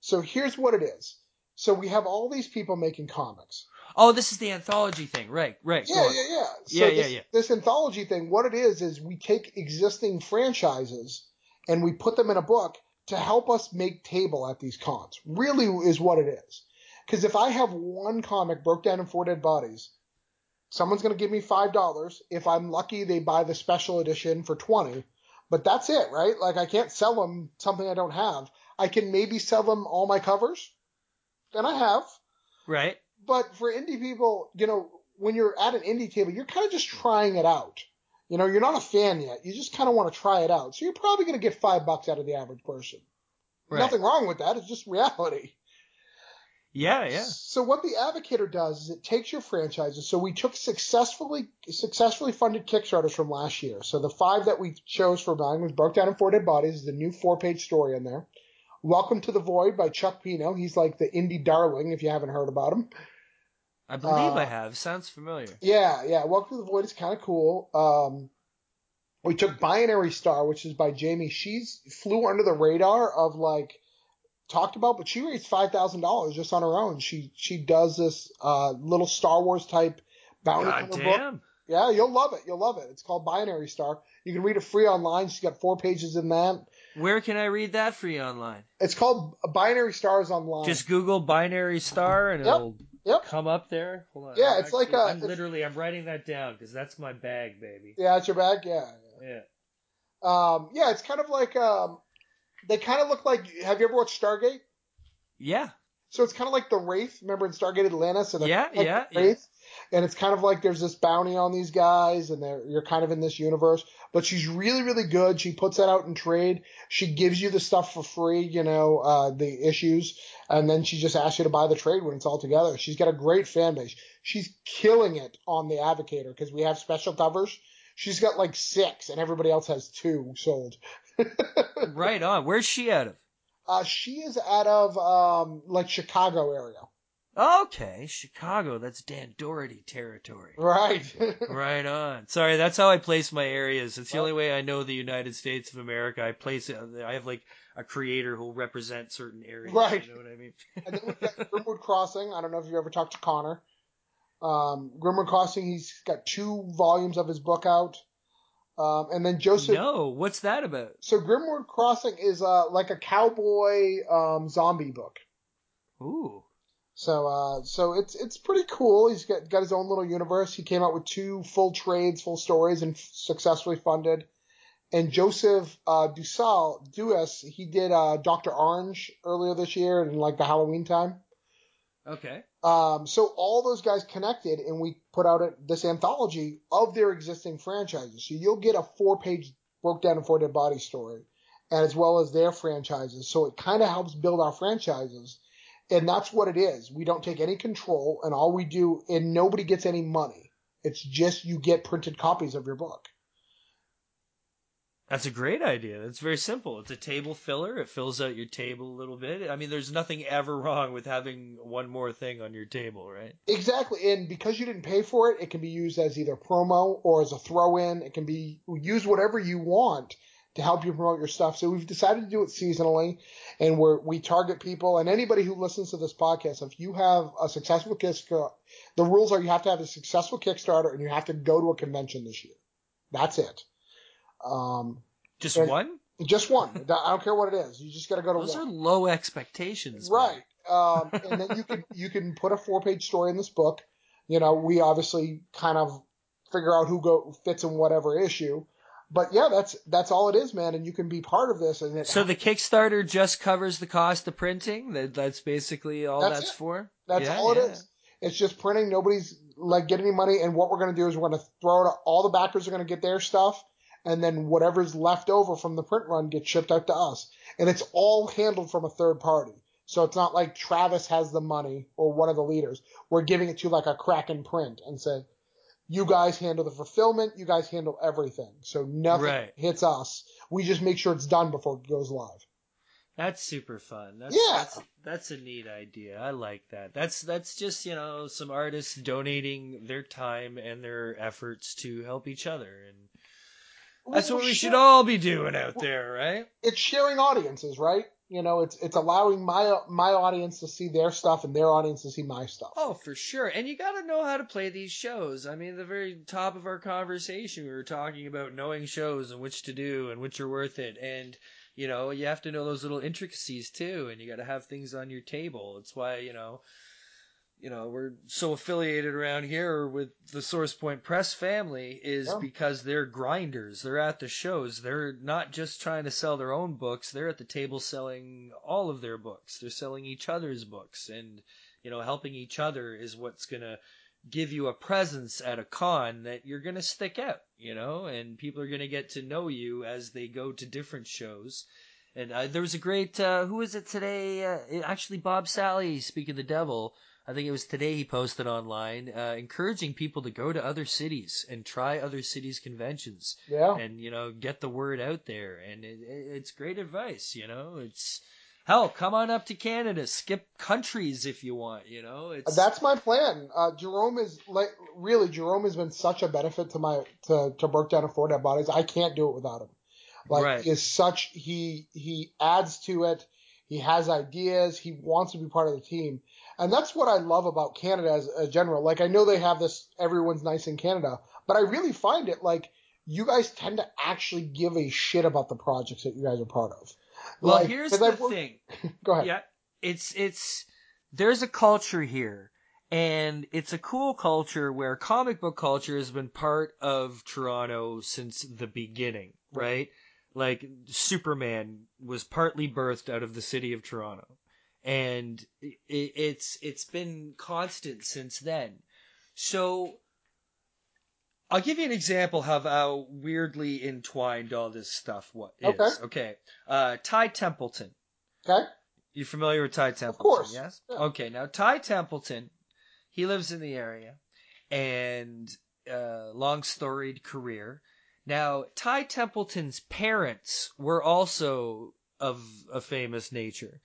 So here's what it is. So we have all these people making comics. oh this is the anthology thing right right Yeah, yeah, yeah. So Yeah, yeah, yeah. This anthology thing, what it is, is we take existing franchises and we put them in a book to help us make table at these cons. Really is what it is. Because if I have one comic broke down in Four Dead Bodies, someone's going to give me five dollars. If I'm lucky, they buy the special edition for twenty. But that's it, right? Like I can't sell them something I don't have. I can maybe sell them all my covers, and I have right but for indie people, you know, when you're at an indie table, you're kind of just trying it out. You know, you're not a fan yet. You just kind of want to try it out. So you're probably going to get five bucks out of the average person. right Nothing wrong with that. It's just reality. Yeah yeah So what the Advocator does is it takes your franchises. So we took successfully successfully funded Kickstarters from last year. So the five that we chose for mine was Broke Down in Four Dead Bodies, is the new four page story in there. Welcome to the Void by Chuck Pino. He's like the indie darling if you haven't heard about him. i believe Uh, i have sounds familiar Yeah, yeah. Welcome to the Void is kind of cool. Um, we took Binary Star, which is by Jamie. She's flew under the radar of like talked about, but she raised five thousand dollars just on her own. She she does this uh, little Star Wars type bounty god hunter book. damn Yeah, you'll love it. You'll love it. It's called Binary Star. You can read it free online. She's got four pages in that. where can i read that free online It's called Binary Stars online. just google binary star and Yep, it'll yep. come up there hold on Yeah, I'm it's like actually- a- i'm literally i'm writing that down because that's my bag baby Yeah, it's your bag. Yeah. yeah Um, yeah, it's kind of like um, they kind of look like. Have you ever watched Stargate? yeah So it's kind of like the Wraith. Remember in Stargate Atlantis? And Yeah, like yeah, the Wraith? And it's kind of like there's this bounty on these guys, and they're you're kind of in this universe. But she's really, really good. She puts that out in trade. She gives you the stuff for free, you know, uh, the issues, and then she just asks you to buy the trade when it's all together. She's got a great fan base. She's killing it on the Advocator because we have special covers. She's got like six, and everybody else has two sold. Right on where's she out of Uh, she is out of um, like Chicago area. Okay, Chicago. That's Dan Doherty territory. Right. Right on. Sorry, that's how I place my areas. It's the only way I know the United States of America. I place it. I have like a creator who'll represent certain areas. Right. You know what I mean? and then we've got Grimwood Crossing. I don't know if you ever talked to Connor. Um, Grimwood Crossing, he's got two volumes of his book out. Um, and then Joseph. no, what's that about? So Grimwood Crossing is uh, like a cowboy um, zombie book. Ooh. So uh, so it's it's pretty cool. He's got got his own little universe. He came out with two full trades, full stories, and f- successfully funded. And Joseph uh, Dusal Duas, he did uh, Doctor Orange earlier this year in like the Halloween time. Okay. Um, so all those guys connected, and we put out a, this anthology of their existing franchises. So you'll get a four-page broke down and four dead body story, as well as their franchises. So it kind of helps build our franchises, and that's what it is. We don't take any control, and all we do, and nobody gets any money. It's just you get printed copies of your book. That's a great idea. It's very simple. It's a table filler. It fills out your table a little bit. I mean, there's nothing ever wrong with having one more thing on your table, right? Exactly. And because you didn't pay for it, it can be used as either promo or as a throw in. It can be used whatever you want to help you promote your stuff. So we've decided to do it seasonally and we're, we target people and anybody who listens to this podcast. If you have a successful Kickstarter, the rules are you have to have a successful Kickstarter and you have to go to a convention this year. That's it. Um, Just one? just one. I don't care what it is. You just got to go to Those one. are low expectations. Right. Um, and then you can you can put a four page story in this book. You know, we obviously kind of figure out who go fits in whatever issue. But yeah, that's that's all it is, man. And you can be part of this. And So the Kickstarter just covers the cost of printing. That that's basically all That's that's, for. that's Yeah, all it yeah. is. It's just printing. Nobody's like getting any money. And what we're gonna do is we're gonna throw it. All the backers are gonna get their stuff, and then whatever's left over from the print run gets shipped out to us. And it's all handled from a third party. So it's not like Travis has the money or one of the leaders. We're giving it to like a Kraken print and say, you guys handle the fulfillment, you guys handle everything. So nothing Right. hits us. We just make sure it's done before it goes live. That's super fun. That's, Yeah. that's that's a neat idea. I like that. That's that's just you know some artists donating their time and their efforts to help each other, and that's what we Well, should all be doing out there, right? It's sharing audiences, right? You know, it's it's allowing my my audience to see their stuff and their audience to see my stuff. Oh, for sure. And you got to know how to play these shows. I mean, the very top of our conversation, we were talking about knowing shows and which to do and which are worth it. And, you know, you have to know those little intricacies too. And you got to have things on your table. It's why, you know, you know, we're so affiliated around here with the Source Point Press family is Yeah. because they're grinders. They're at the shows. They're not just trying to sell their own books. They're at the table selling all of their books. They're selling each other's books and, you know, helping each other is what's going to give you a presence at a con that you're going to stick out, you know, and people are going to get to know you as they go to different shows. And uh, there was a great, uh, who was it today? Uh, actually, Bob Salley, speaking of the devil, I think it was today he posted online, uh, encouraging people to go to other cities and try other cities' conventions Yeah. and, you know, get the word out there. And it, it, it's great advice, you know, it's, hell, come on up to Canada, skip countries if you want, you know, it's, That's my plan. Uh, Jerome is like really Jerome has been such a benefit to my to to Broke Down and Four Dead Bodies. I can't do it without him. Like Right. is such he he adds to it. He has ideas. He wants to be part of the team, and that's what I love about Canada as a general. Like I know they have this everyone's nice in Canada, but I really find it like you guys tend to actually give a shit about the projects that you guys are part of. well, Like, here's the worked- thing. Go ahead. Yeah, it's it's there's a culture here, and it's a cool culture where comic book culture has been part of Toronto since the beginning, right? Like Superman was partly birthed out of the city of Toronto, and it, it's it's been constant since then. So. I'll give you an example of how weirdly entwined all this stuff wa- is. Okay. Okay. Uh, Ty Templeton. Okay. You familiar with Ty Templeton? Of course, Yes. yeah. Okay. Now Ty Templeton, he lives in the area, and uh, long storied career. Now Ty Templeton's parents were also of a famous nature.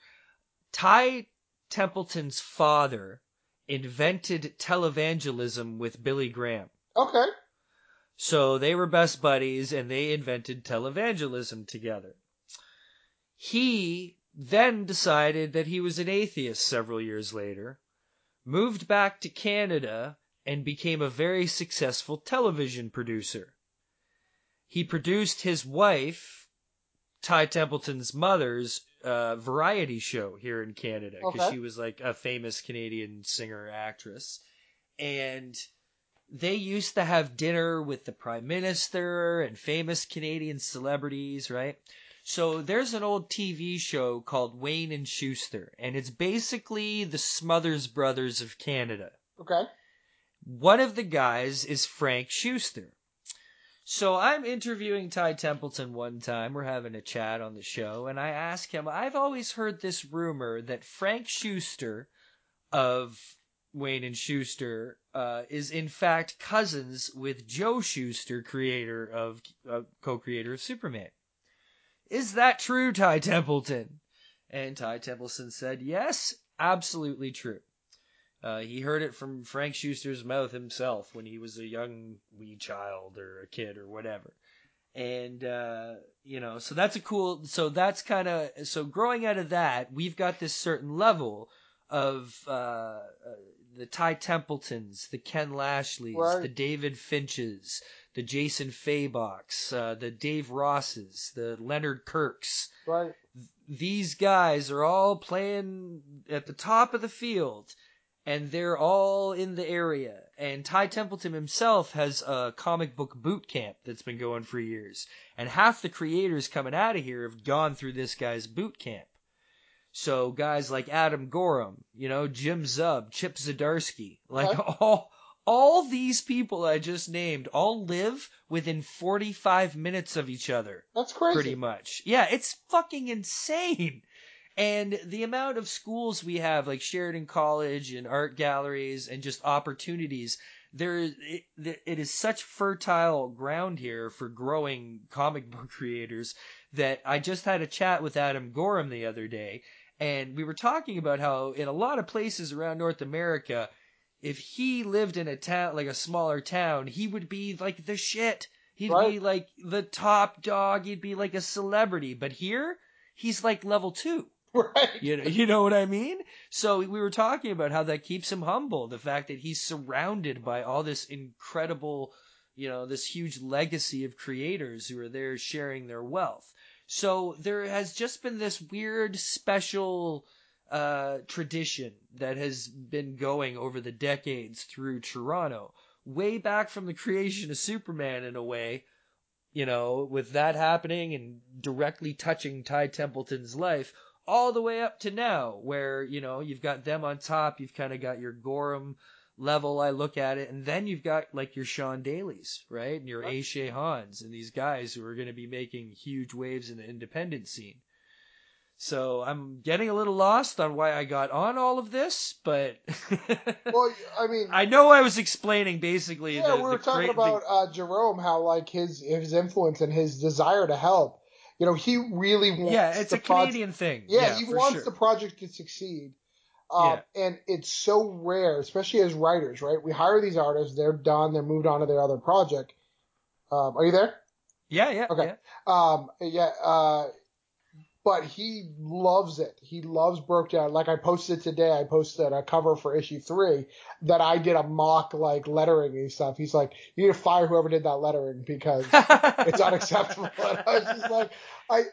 Ty Templeton's father invented televangelism with Billy Graham. Okay. So they were best buddies and they invented televangelism together. He then decided that he was an atheist several years later, moved back to Canada, and became a very successful television producer. He produced his wife, Ty Templeton's mother's, uh, variety show here in Canada because Okay. she was like a famous Canadian singer actress. And they used to have dinner with the prime minister and famous Canadian celebrities, right? So there's an old TV show called Wayne and Shuster, and it's basically the Smothers Brothers of Canada. Okay. One of the guys is Frank Shuster. So I'm interviewing Ty Templeton one time. We're having a chat on the show, and I ask him, I've always heard this rumor that Frank Shuster of Wayne and Shuster uh, is in fact cousins with Joe Shuster, creator of uh, co-creator of Superman. Is that true, Ty Templeton? And Ty Templeton said, yes, absolutely true. Uh, he heard it from Frank Shuster's mouth himself when he was a young wee child or a kid or whatever. And, uh, you know, so that's a cool, so that's kind of, so growing out of that, we've got this certain level of, uh, uh the Ty Templetons, the Ken Lashleys, Right. the David Finches, the Jason Faboks, uh, the Dave Rosses, the Leonard Kirks, Right. these guys are all playing at the top of the field and they're all in the area. And Ty Templeton himself has a comic book boot camp that's been going for years. And half the creators coming out of here have gone through this guy's boot camp. So guys like Adam Gorham, you know, Jim Zub, Chip Zdarsky, like Okay. all all these people I just named all live within 45 minutes of each other That's crazy. pretty much. Yeah, it's fucking insane. And the amount of schools we have, like Sheridan College and art galleries and just opportunities, there it, it is such fertile ground here for growing comic book creators that I just had a chat with Adam Gorham the other day, and we were talking about how in a lot of places around North America, if he lived in a town like a smaller town, he would be like the shit. He'd be like the top dog. He'd be like a celebrity. But here, he's like level two. Right. You know, you know what I mean? So we were talking about how that keeps him humble. The fact that he's surrounded by all this incredible, you know, this huge legacy of creators who are there sharing their wealth. So there has just been this weird special uh, tradition that has been going over the decades through Toronto, way back from the creation of Superman in a way, you know, with that happening and directly touching Ty Templeton's life, all the way up to now, where, you know, you've got them on top, you've kind of got your Gorham level, I look at it, and then you've got like your Sean Daly's, right? And your Right. Aisha Hans and these guys who are going to be making huge waves in the independent scene. So I'm getting a little lost on why I got on all of this, but Well, I mean, I know I was explaining basically. yeah, the, we were talking cra- about the- uh, Jerome, how like his his influence and his desire to help. You know, he really wants. To Yeah, it's a Canadian thing. Yeah, he for wants sure. the project to succeed. Um, And it's so rare, especially as writers, right? We hire these artists, they're done, they're moved on to their other project. Um, are you there? Yeah, yeah, Okay. yeah. Um, yeah, uh, but he loves it. He loves Broke Down. Like I posted today, I posted a cover for issue three that I did a mock like lettering and stuff. He's like, you need to fire whoever did that lettering because it's unacceptable. And I was just like, I,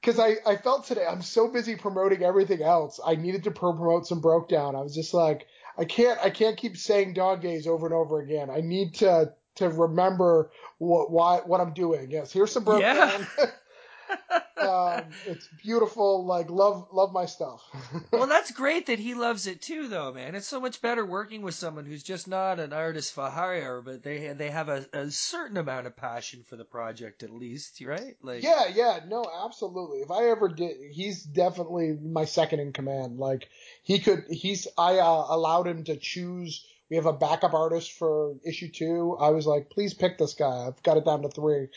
because I, I felt today I'm so busy promoting everything else. I needed to pro- promote some broke down. I was just like, I can't I can't keep saying dog days over and over again. I need to to remember what why what I'm doing. Yes, here's some broke Yeah. down. um, it's beautiful. Like love love my stuff. well, that's great that he loves it too, though, man. It's so much better working with someone who's just not an artist for hire, but they they have a, a certain amount of passion for the project, at least, right? Like, Yeah, yeah, no, absolutely. If I ever did, he's definitely my second in command. Like he could, he's, I uh, allowed him to choose. We have a backup artist for issue two. I was like, please pick this guy. I've got it down to three.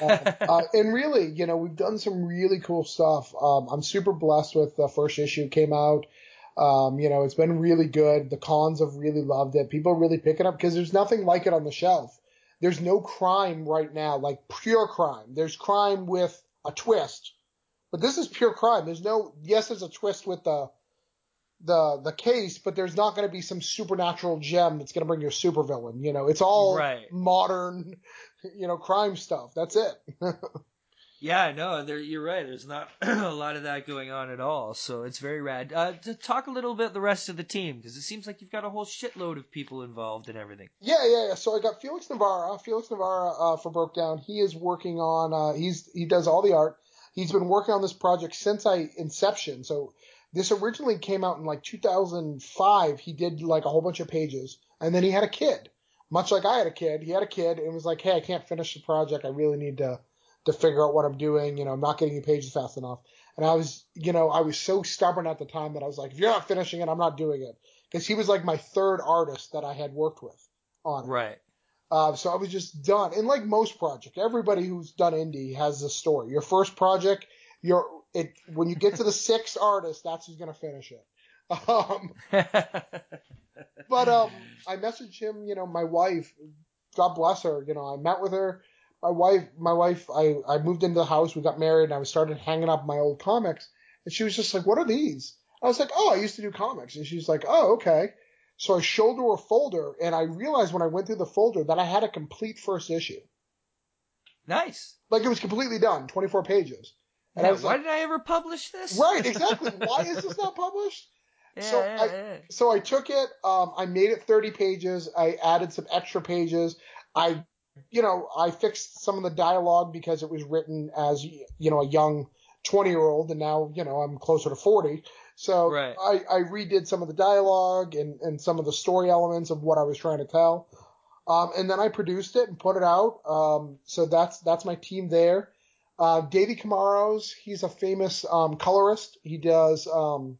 Um, uh, and really, you know, we've done some really cool stuff. Um, I'm super blessed with the first issue came out. Um, you know, it's been really good. The cons have really loved it. People are really picking up because there's nothing like it on the shelf. There's no crime right now, like pure crime. There's crime with a twist, but this is pure crime. There's no, yes, there's a twist with the, the, the case, but there's not going to be some supernatural gem that's going to bring you a supervillain. You know, it's all Right. modern, you know, crime stuff. That's it. Yeah, no, there, you're right. There's not a lot of that going on at all, so it's very rad. Uh, to talk a little bit the rest of the team, because it seems like you've got a whole shitload of people involved and everything. Yeah, yeah, yeah. So I got Felix Navarra. Felix Navarra uh, for Broke Down. He is working on. Uh, he's he does all the art. He's been working on this project since I inception. So this originally came out in like 2005. He did like a whole bunch of pages, and then he had a kid. Much like I had a kid, he had a kid and was like, "Hey, I can't finish the project. I really need to to figure out what I'm doing. You know, I'm not getting you pages fast enough." And I was, you know, I was so stubborn at the time that I was like, "If you're not finishing it, I'm not doing it." because he was like my third artist that I had worked with on. it. Right. Uh, so I was just done. And like most project, everybody who's done indie has this story. Your first project, your it when you get to the sixth artist, that's who's gonna finish it. Um, but um, I messaged him. You know, my wife, God bless her. You know, I met with her. My wife, my wife, I I moved into the house. We got married, and I started hanging up my old comics. And she was just like, "What are these?" I was like, "Oh, I used to do comics." And she's like, "Oh, okay." So I showed her a folder, and I realized when I went through the folder that I had a complete first issue. nice. Like it was completely done, 24 pages. And I was why like, did I ever publish this? right, exactly. Why is this not published? Yeah, So yeah, I- yeah. So I took it, um, I made it 30 pages. I added some extra pages. I, you know, I fixed some of the dialogue because it was written as, you know, a young 20 year old and now, you know, I'm closer to 40. So Right. I, I redid some of the dialogue and, and some of the story elements of what I was trying to tell. Um, and then I produced it and put it out. Um, so that's, that's my team there. Uh, Davey Camaros, he's a famous, um, colorist. He does, um,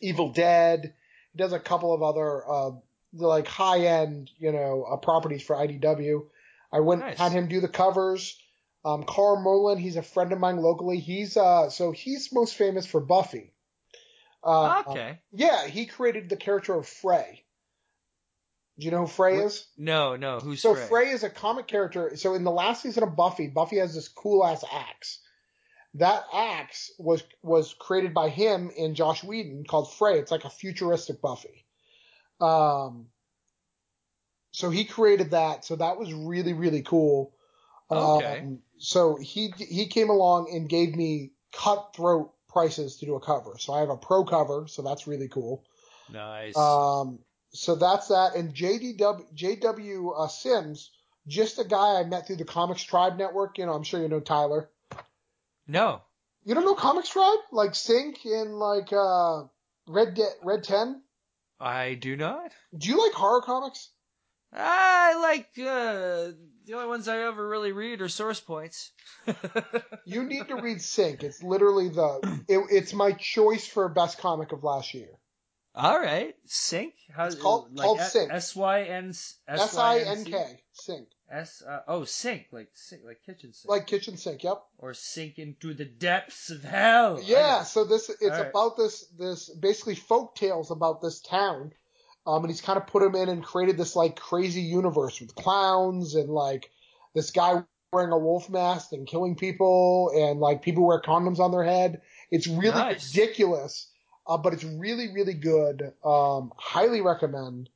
Evil Dead. He does a couple of other, uh, like high end, you know, uh, properties for IDW. I went, Nice. had him do the covers. Um, Karl Moline, he's a friend of mine locally. He's, uh, so he's most famous for Buffy. Uh, okay. yeah, he created the character of Fray. Do you know who Fray What- is? No, no. Who's So Fray? Fray is a comic character. So in the last season of Buffy, Buffy has this cool ass axe. That axe was was created by him and Joss Whedon called Fray. It's like a futuristic Buffy. Um, so he created that. So that was really really cool. Okay. Um, so he he came along and gave me cutthroat prices to do a cover. So I have a pro cover. So that's really cool. Nice. Um, so that's that. And JDW, JW uh, Sims, just a guy I met through the Comics Tribe network. You know, I'm sure you know Tyler. no. You don't know Comics Tribe? Like Sink and like uh, Red De- Red Ten. I do not. Do you like horror comics? I like uh, the only ones I ever really read are source points. You need to read Sink. It's literally the. It, it's my choice for best comic of last year. All right, sink. How, It's called- like called Sink. S Y N S I N K. Sink. S uh, oh sink like sink like kitchen sink Like kitchen sink. Yep. or sink into the depths of hell. Yeah, so this it's Alright. about this this basically folk tales about this town. Um, and he's kind of put him in and created this like crazy universe with clowns and like this guy wearing a wolf mask and killing people and like people wear condoms on their head. It's really Nice. ridiculous, uh, but it's really really good. Um, highly recommend.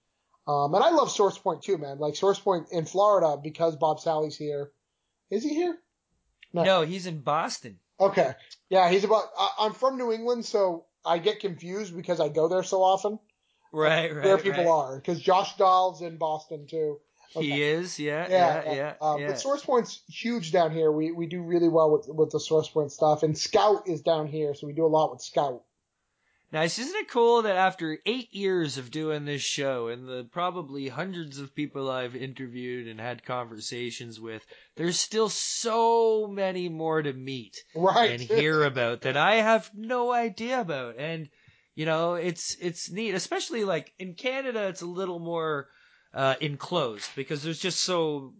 Um, and I love Source Point too, man. Like Source Point in Florida because Bob Salley's here. Is he here? No, he's in Boston. Okay. Yeah, he's about. I, I'm from New England, so I get confused because I go there so often. Right, right. where people right. are, because Josh Dahl's in Boston too. He Okay. is, yeah, Yeah, yeah, yeah. Um, yeah. But Source Point's huge down here. We we do really well with with the Source Point stuff, and Scout is down here, so we do a lot with Scout. Nice. Isn't it cool that after eight years of doing this show and the probably hundreds of people I've interviewed and had conversations with, there's still so many more to meet Right. and hear about that I have no idea about. And, you know, it's, it's neat, especially like in Canada, it's a little more, uh, enclosed because there's just so,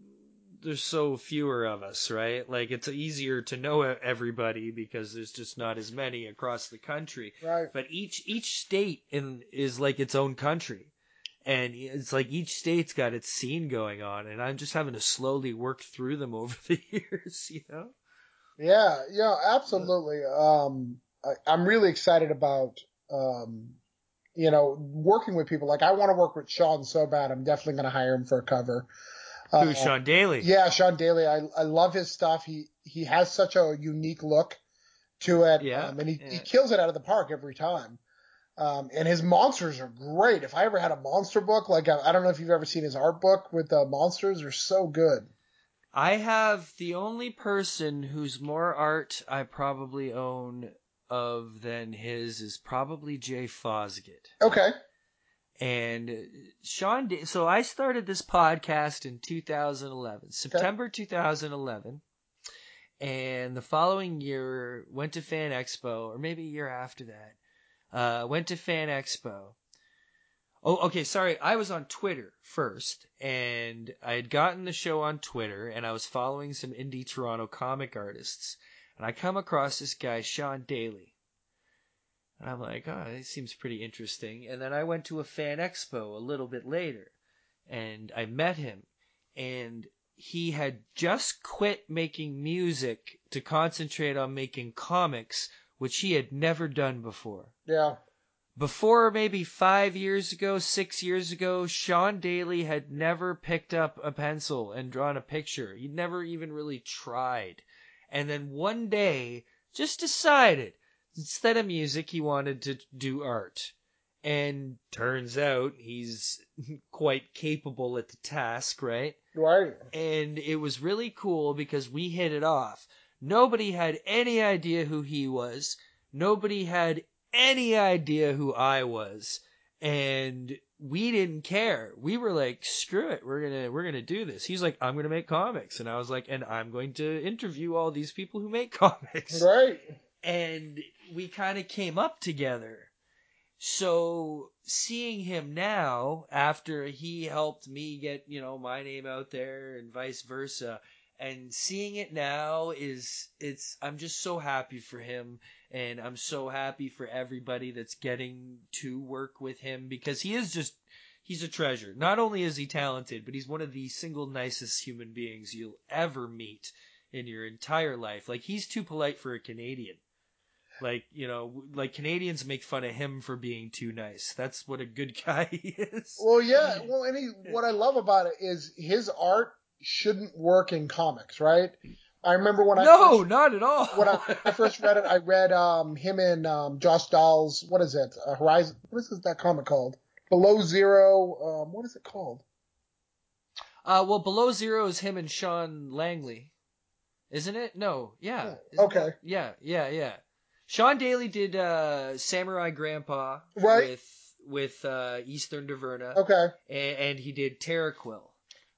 there's so fewer of us, right? Like it's easier to know everybody because there's just not as many across the country right. but each each state in is like its own country and it's like each state's got its scene going on and i'm just having to slowly work through them over the years you know Yeah. Yeah. Absolutely. Um, I, I'm really excited about um, you know, working with people. Like I want to work with Sean so bad. I'm definitely going to hire him for a cover. Uh, who's sean daly Yeah, Sean Daly. I I love his stuff. He he has such a unique look to it. Yeah, um, and he, he kills it out of the park every time. Um, and his monsters are great. If I ever had a monster book, like I, I don't know if you've ever seen his art book with the monsters, they're so good. i have the only person whose more art i probably own of than his is probably Jay Fosgitt Okay. And Sean, Da- so I started this podcast in 2011, September 2011, and the following year went to Fan Expo, or maybe a year after that, uh, went to Fan Expo. Oh, okay. Sorry. I was on Twitter first, and I had gotten the show on Twitter, and I was following some indie Toronto comic artists, and I come across this guy, Sean Daly. And I'm like, ah, oh, this seems pretty interesting. And then I went to a fan expo a little bit later, and I met him, and he had just quit making music to concentrate on making comics, which he had never done before. Yeah. Before maybe five years ago, six years ago, Sean Daly had never picked up a pencil and drawn a picture. He'd never even really tried. And then one day, just decided, instead of music, he wanted to do art. And turns out he's quite capable at the task, right? Right. And it was really cool because we hit it off. Nobody had any idea who he was. Nobody had any idea who I was. And we didn't care. We were like, screw it. We're going to, we're going to do this. He's like, I'm going to make comics. And I was like, and I'm going to interview all these people who make comics. Right. And we kind of came up together. So seeing him now after he helped me get, you know, my name out there and vice versa and seeing it now is it's I'm just so happy for him and I'm so happy for everybody that's getting to work with him because he is just he's a treasure. Not only is he talented, but he's one of the single nicest human beings you'll ever meet in your entire life. Like he's too polite for a Canadian. Like, you know, like Canadians make fun of him for being too nice. That's what a good guy he is. Well, yeah. Well, and he, what I love about it is his art shouldn't work in comics, right? I remember when I no, first, not at all. when I, I first read it, I read um, him and um, Josh Dahl's what is it? Uh, Horizon. What is that comic called? Below Zero. Um, what is it called? Uh, well, Below Zero is him and Sean Langley, isn't it? No, yeah. Isn't Okay. that- yeah, yeah, yeah. Sean Daly did uh, Samurai Grandpa Right. with with uh, Eastern Diverna, Okay. and, and he did Terraquill,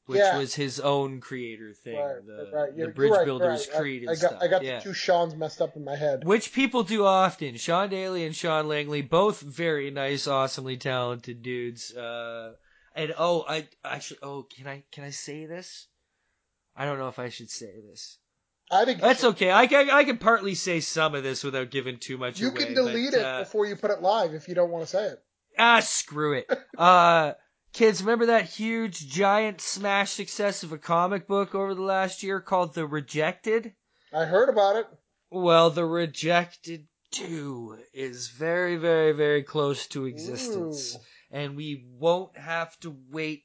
which Yeah. was his own creator thing, Right. the, right. the Bridge right, Builders right. I- Creed and I, got, stuff. I got yeah. the two Sean's messed up in my head. Which people do often. Sean Daly and Sean Langley, both very nice, awesomely talented dudes. Uh, and oh, I actually, oh, can I can I say this? I don't know if I should say this. I think That's okay. I can I can partly say some of this without giving too much You away. can delete but, it uh, before you put it live if you don't want to say it. Ah, screw it. Uh, kids, remember that huge, giant smash success of a comic book over the last year called The Rejected? I heard about it. Well, The Rejected 2 is very, very, very close to existence. Ooh. And we won't have to wait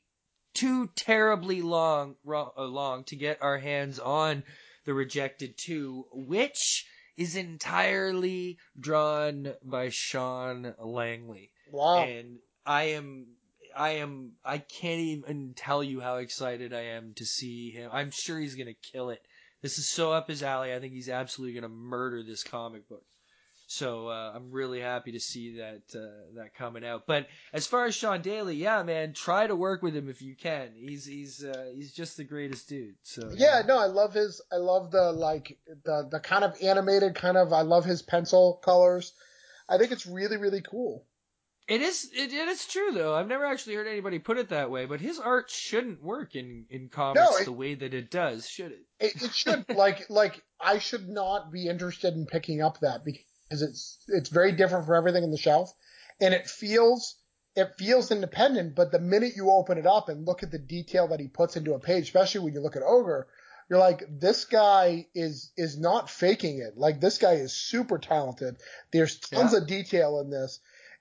too terribly long, uh, long to get our hands on The Rejected 2, which is entirely drawn by Sean Langley Wow. and I am I am I can't even tell you how excited I am to see him. I'm sure he's gonna kill it. This is so up his alley. I think he's absolutely gonna murder this comic book. So uh, I'm really happy to see that uh, that coming out. But as far as Sean Daly, yeah, man, try to work with him if you can. He's he's uh, he's just the greatest dude. So Yeah, no, I love his. I love the like the the kind of animated kind of. I love his pencil colors. I think it's really really cool. It is it, it is true though. I've never actually heard anybody put it that way, but his art shouldn't work in in comics it- the way that it does, should it? It, it should like like I should not be interested in picking up that because it's it's very different from everything in the shelf, and it feels it feels independent. But the minute you open it up and look at the detail that he puts into a page, especially when you look at Ogre, you're like, this guy is is not faking it. Like this guy is super talented. There's tons of detail in this.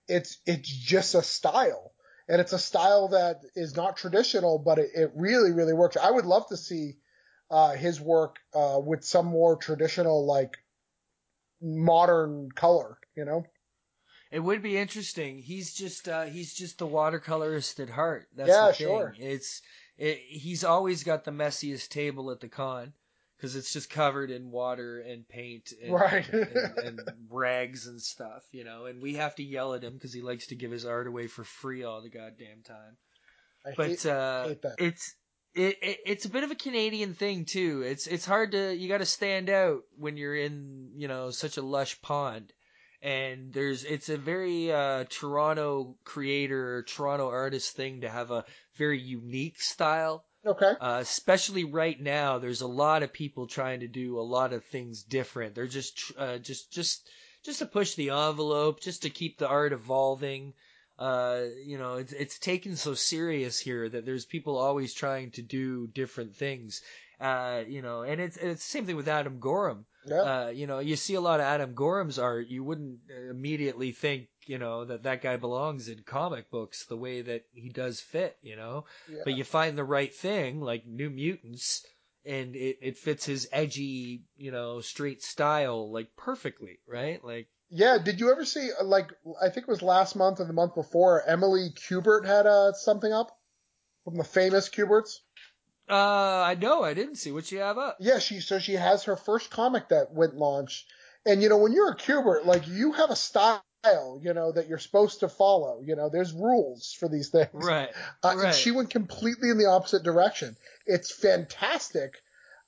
It's it's just a style. And it's a style that is not traditional, but it, it really, really works. I would love to see uh, his work uh, with some more traditional, like modern color. You know? It would be interesting. He's just uh, he's just the watercolorist at heart. That's Yeah, the thing. sure. It's it, he's always got the messiest table at the con because it's just covered in water and paint and, Right. and, and rags and stuff, you know. And we have to yell at him because he likes to give his art away for free all the goddamn time. I But hate, uh, hate that. it's it, it it's a bit of a Canadian thing too. It's it's hard to you got to stand out when you're in you know such a lush pond, and there's it's a very uh, Toronto creator, Toronto artist thing to have a very unique style. Okay. Uh, especially right now, there's a lot of people trying to do a lot of things different. They're just tr- uh, just just just to push the envelope, just to keep the art evolving. Uh, you know, it's it's taken so serious here that there's people always trying to do different things. Uh, you know, and it's it's the same thing with Adam Gorham. Yeah. Uh, you know, you see a lot of Adam Gorham's art, you wouldn't immediately think, you know, that that guy belongs in comic books the way that he does fit, you know. Yeah. But you find the right thing, like New Mutants, and it, it fits his edgy, you know, straight style like perfectly, right? Like, Yeah, did you ever see like I think it was last month or the month before Emily Kubert had uh, something up from the famous Kuberts? uh, I know, I didn't see what she have up. Yeah, she so she has her first comic that went launch, and you know when you're a Kubert, like you have a style, you know that you're supposed to follow. You know, there's rules for these things. Right. Uh, and right. She went completely in the opposite direction. It's fantastic.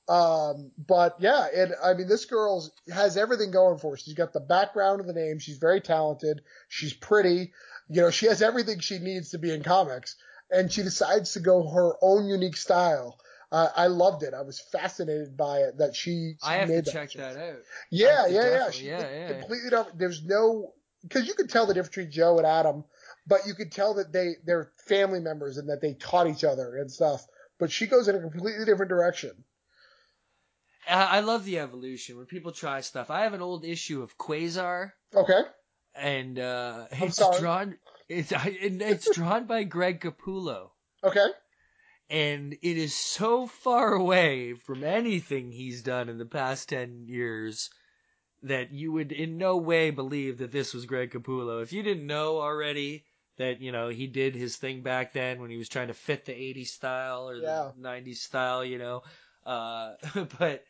Um, but yeah, and I mean, this girl has everything going for her. She's got the background of the name. She's very talented. She's pretty. You know, she has everything she needs to be in comics. And she decides to go her own unique style. Uh, I loved it. I was fascinated by it that she, she I have made to check choice. that out. Yeah, yeah, yeah. She yeah, yeah. completely different. There's no because you could tell the difference between Joe and Adam, but you could tell that they they're family members and that they taught each other and stuff. But she goes in a completely different direction. I I love the evolution when people try stuff. I have an old issue of Quasar. Okay. and uh, it's drawn. It's it's drawn by Greg Capullo, Okay. and it is so far away from anything he's done in the past ten years that you would in no way believe that this was Greg Capullo. If you didn't know already that you know he did his thing back then when he was trying to fit the '80s style or Yeah. the '90s style, you know, uh, but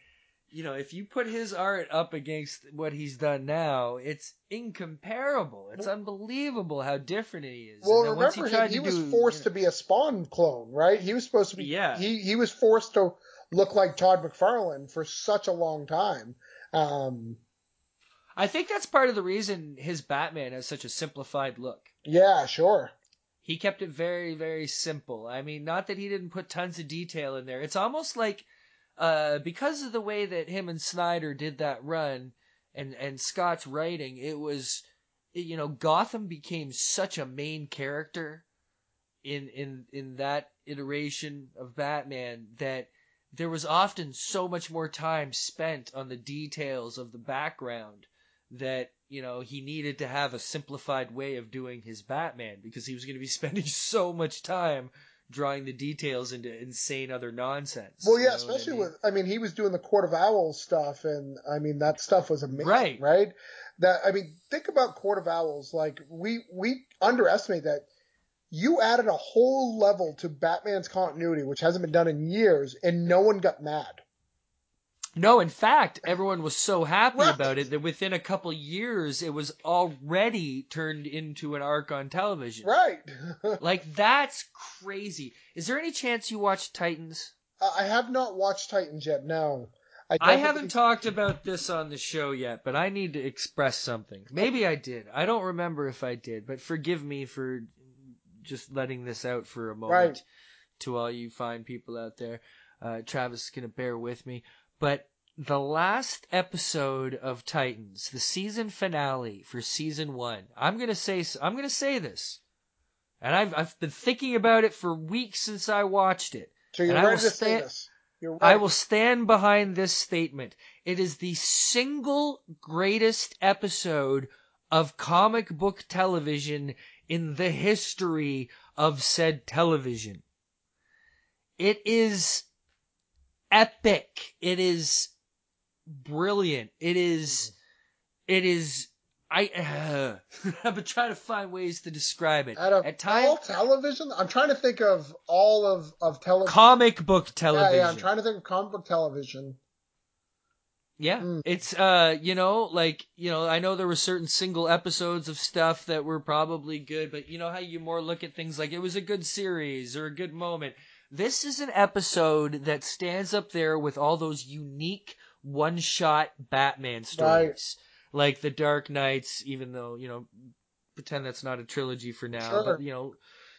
you know, if you put his art up against what he's done now, it's incomparable. It's unbelievable how different he is. Well, And then once remember tried him, he was do- forced to be a Spawn clone, right? He was supposed to be. Yeah. He he was forced to look like Todd McFarlane for such a long time. Um. I think that's part of the reason his Batman has such a simplified look. Yeah. Sure. He kept it very, very simple. I mean, not that he didn't put tons of detail in there. It's almost like uh, because of the way that him and Snyder did that run and, and Scott's writing, it was, you know, Gotham became such a main character in, in, in that iteration of Batman that there was often so much more time spent on the details of the background that you know he needed to have a simplified way of doing his Batman because he was going to be spending so much time drawing the details into insane other nonsense. Well, yeah, what I especially mean? with. I mean, he was doing the Court of Owls stuff, and I mean that stuff was amazing, Right. Right. That I mean, think about Court of Owls. Like we we underestimate that. You added a whole level to Batman's continuity, which hasn't been done in years, and no one got mad. No, in fact, everyone was so happy about it that within a couple years it was already turned into an arc on television. Right. Like that's crazy. Is there any chance you watched Titans? I have not watched Titans yet. No. I don't haven't think- talked about this on the show yet, but I need to express something. Maybe I did. I don't remember if I did, but forgive me for just letting this out for a moment Right. to all you fine people out there. Uh, Travis is going to bear with me. But the last episode of Titans, the season finale for season one, I'm going to say, I'm going to say this. And I've, I've been thinking about it for weeks since I watched it. So you're and ready to say this. You're I will stand behind this statement. It is the single greatest episode of comic book television in the history of said television. It is epic. It is brilliant. It is, it is, I, uh, I've been trying to find ways to describe it. Out of At times, all television, I'm trying to think of all of of television. comic book yeah, television. yeah, I'm trying to think of comic book television. Yeah, Mm. it's uh, you know, like you know, I know there were certain single episodes of stuff that were probably good, but you know how you more look at things like it was a good series or a good moment. This is an episode that stands up there with all those unique one-shot Batman stories. like the Dark Knights, even though you know, pretend that's not a trilogy for now, Sure. but you know.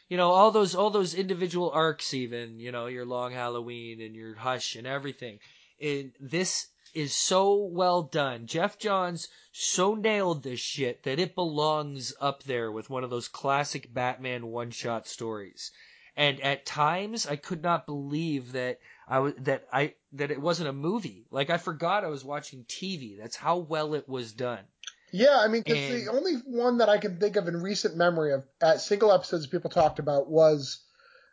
You know all those all those individual arcs, even you know your Long Halloween and your Hush and everything. And this is so well done. Geoff Johns so nailed this shit that it belongs up there with one of those classic Batman one-shot stories. And at times I could not believe that I was that I that it wasn't a movie. Like I forgot I was watching TV. That's how well it was done. Yeah, I mean, 'cause And- the only one that I can think of in recent memory of at single episodes people talked about was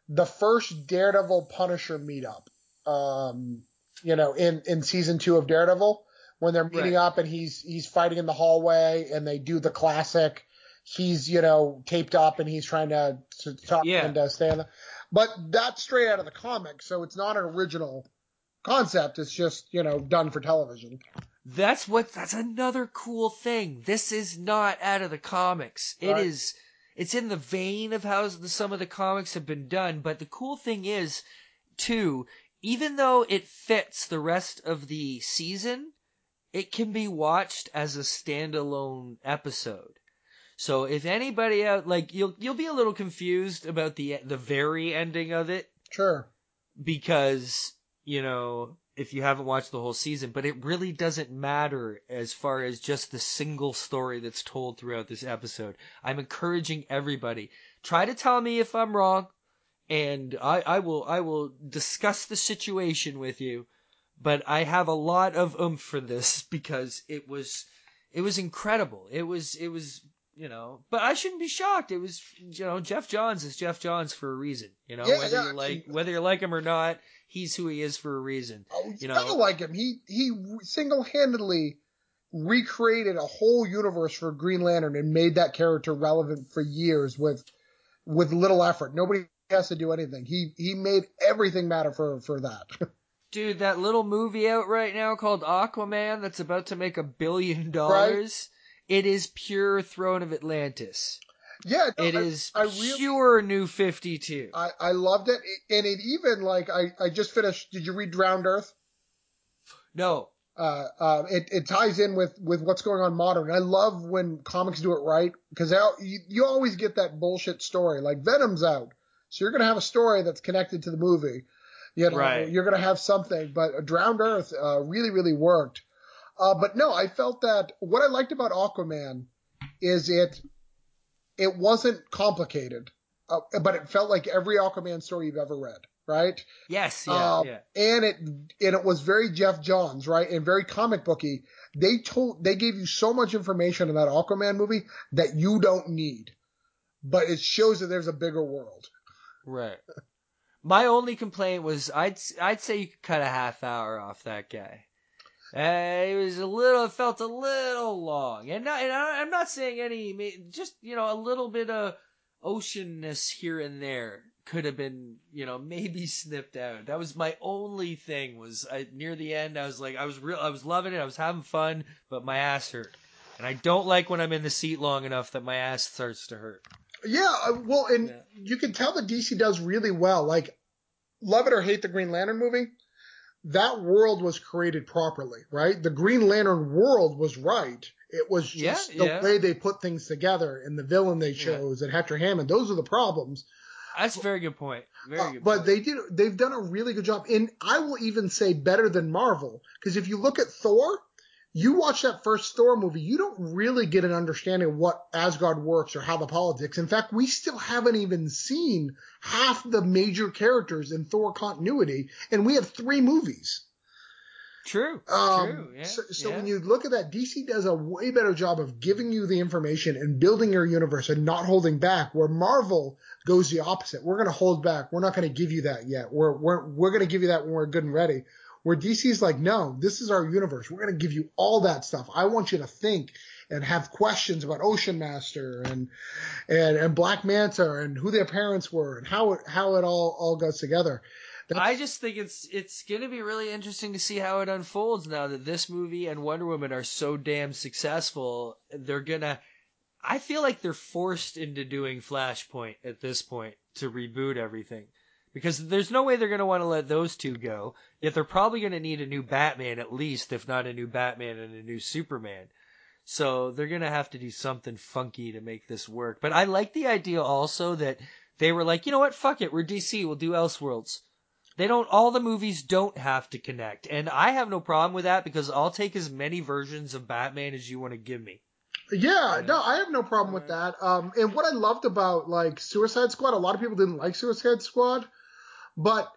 the first Daredevil Punisher meetup. Um, you know, in in season two of Daredevil, when they're meeting Right. up and he's he's fighting in the hallway and they do the classic. He's you know taped up and he's trying to, to talk Yeah. and uh, stay on the. But that's straight out of the comic, so it's not an original concept. It's just you know done for television. That's what that's another cool thing. This is not out of the comics. It is Right. it's in the vein of how the, some of the comics have been done, but the cool thing is too, even though it fits the rest of the season, it can be watched as a standalone episode. So if anybody out like you'll you'll be a little confused about the the very ending of it. Sure. because you know if you haven't watched the whole season but it really doesn't matter as far as just the single story that's told throughout this episode. I'm encouraging everybody try to tell me if i'm wrong and i, I will i will discuss the situation with you but i have a lot of oomph for this because it was it was incredible. It was it was you know but i shouldn't be shocked it was you know Geoff Johns is Geoff Johns for a reason you know Yeah, whether yeah, you like whether you like him or not he's who he is for a reason Oh, You know- gotta like him. He he single handedly recreated a whole universe for Green Lantern and made that character relevant for years with with little effort. Nobody has to do anything. He he made everything matter for for that. dude that little movie out right now called aquaman that's about to make a billion dollars it is pure throne of atlantis yeah, no, It I- is I really- pure new 52 I, I loved it, and it even like I, I just finished. Did you read Drowned Earth? no Uh, uh, it, it ties in with, with what's going on modern. I love when comics do it right because you, you always get that bullshit story like Venom's out, so you're gonna have a story that's connected to the movie. You know, Right. you're gonna have something, but Drowned Earth uh, really really worked. Uh, but no, I felt that what I liked about Aquaman is it it wasn't complicated, uh, but it felt like every Aquaman story you've ever read, right? yes yeah Um, yeah and it and it was very Geoff Johns, right, and very comic booky. They told they gave you so much information in that Aquaman movie that you don't need, but it shows that there's a bigger world. right my only complaint was i'd i'd say you could cut a half hour off that guy uh, it was a little, it felt a little long, and, not, and I, I'm not saying any, just you know, a little bit of oceanness here and there could have been, you know, maybe snipped out. That was my only thing. Was I, near the end, I was like, I was real, I was loving it, I was having fun, but my ass hurt, and I don't like when I'm in the seat long enough that my ass starts to hurt. Yeah, uh, well, and Yeah. you can tell that DC does really well. Like, love it or hate the Green Lantern movie, that world was created properly, right? The Green Lantern world was right. It was Yeah, just the yeah. way they put things together and the villain they Yeah. chose and Hector Hammond. Those are the problems. That's a very good point. Very Uh, good. but point. they did they've done a really good job and i will even say better than marvel because if you look at thor you watch that first thor movie you don't really get an understanding of what asgard works or how the politics in fact we still haven't even seen half the major characters in thor continuity and we have three movies true. um, true. Yeah. so, so yeah. when you look at that, DC does a way better job of giving you the information and building your universe and not holding back. Where Marvel goes the opposite. We're going to hold back. We're not going to give you that yet. We're we're we're going to give you that when we're good and ready. Where DC's like, no, this is our universe. We're going to give you all that stuff. I want you to think and have questions about Ocean Master and and and Black Manta and who their parents were and how it how it all all goes together. I just think it's it's gonna be really interesting to see how it unfolds now that this movie and Wonder Woman are so damn successful. They're gonna. I feel like they're forced into doing Flashpoint at this point to reboot everything. Because there's no way they're going to want to let those two go. Yet they're probably going to need a new Batman at least, if not a new Batman and a new Superman. So they're gonna have to do something funky to make this work. But I like the idea also that they were like, you know what, fuck it, we're DC, we'll do Elseworlds. They don't, all the movies don't have to connect. And I have no problem with that because I'll take as many versions of Batman as you want to give me. Yeah, no, I have no problem with that. Um, and what I loved about like Suicide Squad, a lot of people didn't like Suicide Squad, but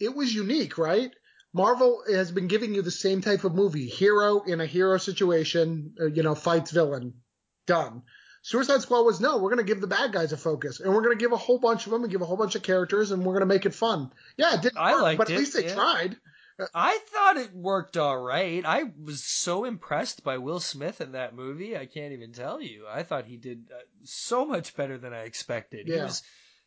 it was unique, right? Marvel has been giving you the same type of movie: hero in a hero situation, uh, you know, fights villain, done. Suicide Squad was no, we're gonna give the bad guys a focus, and we're gonna give a whole bunch of them, and give a whole bunch of characters, and we're gonna make it fun. Yeah, it didn't I work, but at it, least they yeah. tried. I thought it worked all right. I was so impressed by Will Smith in that movie. I can't even tell you. I thought he did uh, so much better than I expected. He Yeah. was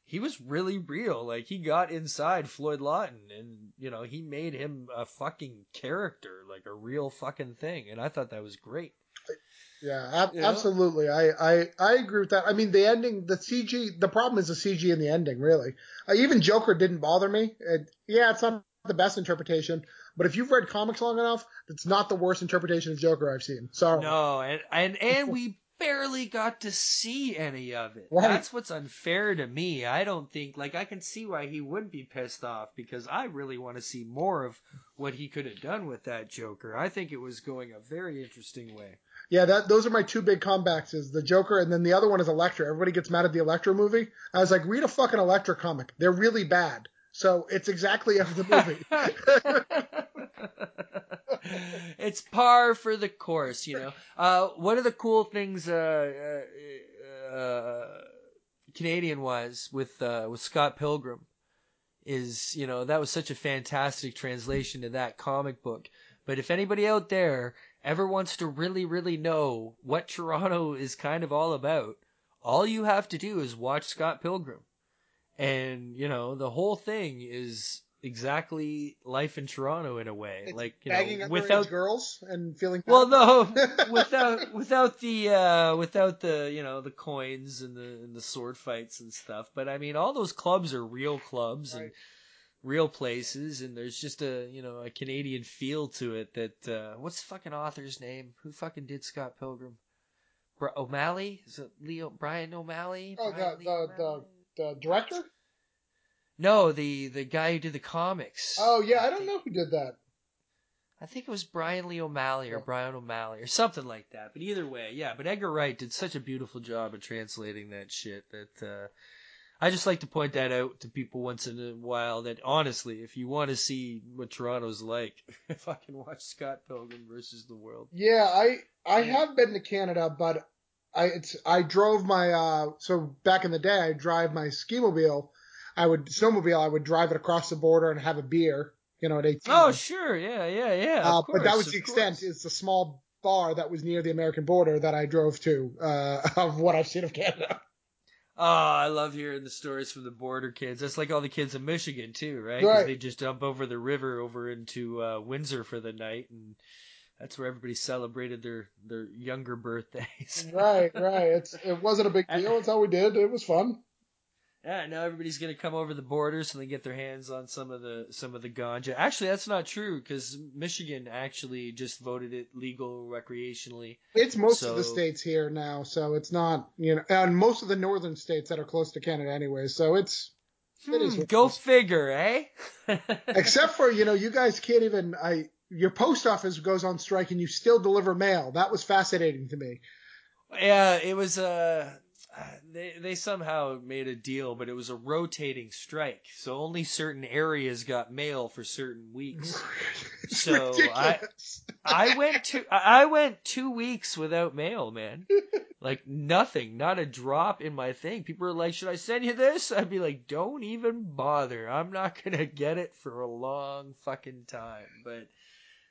he was really real. Like he got inside Floyd Lawton and you know, he made him a fucking character, like a real fucking thing. And I thought that was great. Yeah, ab- Yeah. absolutely. I, I I agree with that. I mean, the ending, the CG, the problem is the CG in the ending, really. Uh, even Joker didn't bother me. It, yeah, it's not the best interpretation, but if you've read comics long enough, it's not the worst interpretation of Joker I've seen. Sorry. No, and and and we barely got to see any of it. Right. That's what's unfair to me. I don't think like I can see why he would be pissed off because I really want to see more of what he could have done with that Joker. I think it was going a very interesting way. Yeah, that those are my two big comebacks: is the Joker, and then the other one is Elektra. Everybody gets mad at the Elektra movie. I was like, read a fucking Elektra comic. They're really bad. So it's exactly of the movie. it's par for the course, you know. Uh, one of the cool things, uh, uh, uh, Canadian wise with, uh, with Scott Pilgrim is, you know, that was such a fantastic translation to that comic book. But if anybody out there ever wants to really, really know what Toronto is kind of all about, all you have to do is watch Scott Pilgrim. And, you know, the whole thing is exactly life in Toronto in a way. It's like, you know, without girls and feeling. well, no, without without the uh, without the you know the coins and the and the sword fights and stuff. But I mean, all those clubs are real clubs and real places, and there's just a you know a Canadian feel to it. That uh, what's the fucking author's name? Who fucking did Scott Pilgrim? O'Malley? Is it Leo Brian O'Malley? Oh, Brian the- the- the- the director. No, the the guy who did the comics. Oh yeah, I don't know who did that. I think it was Bryan Lee O'Malley or Bryan O'Malley or something like that. But either way, yeah. But Edgar Wright did such a beautiful job of translating that shit that uh, I just like to point that out to people once in a while. That honestly, if you want to see what Toronto's like, if I can watch Scott Pilgrim versus the World. Yeah, I I have been to Canada, but I it's I drove my uh so back in the day I drive my ski mobile, I would snowmobile I would drive it across the border and have a beer, you know, at 18. Oh sure, yeah, yeah, yeah. uh, of but that was the extent. course. It's a small bar that was near the American border that I drove to uh, of what I've seen of Canada. Oh, I love hearing the stories from the border kids. That's like all the kids in Michigan too, right? Right. they just jump over the river over into uh, Windsor for the night, and that's where everybody celebrated their their younger birthdays. right, right. It's it wasn't a big deal. It's how we did. It was fun. Yeah, now everybody's gonna come over the border so they get their hands on some of the some of the ganja. Actually, that's not true because Michigan actually just voted it legal recreationally. It's most of the states here now, so it's not you know, and most of the northern states that are close to Canada anyway. So it's It is Hmm, go figure, eh? except for you know you guys can't even I your post office goes on strike and you still deliver mail. That was fascinating to me. Yeah, it was uh they they somehow made a deal, but it was a rotating strike. So only certain areas got mail for certain weeks. So, I- ridiculous. I went to I went 2 weeks without mail, man. Like nothing, not a drop in my thing. People are like, "Should I send you this?" I'd be like, "Don't even bother. I'm not going to get it for a long fucking time." But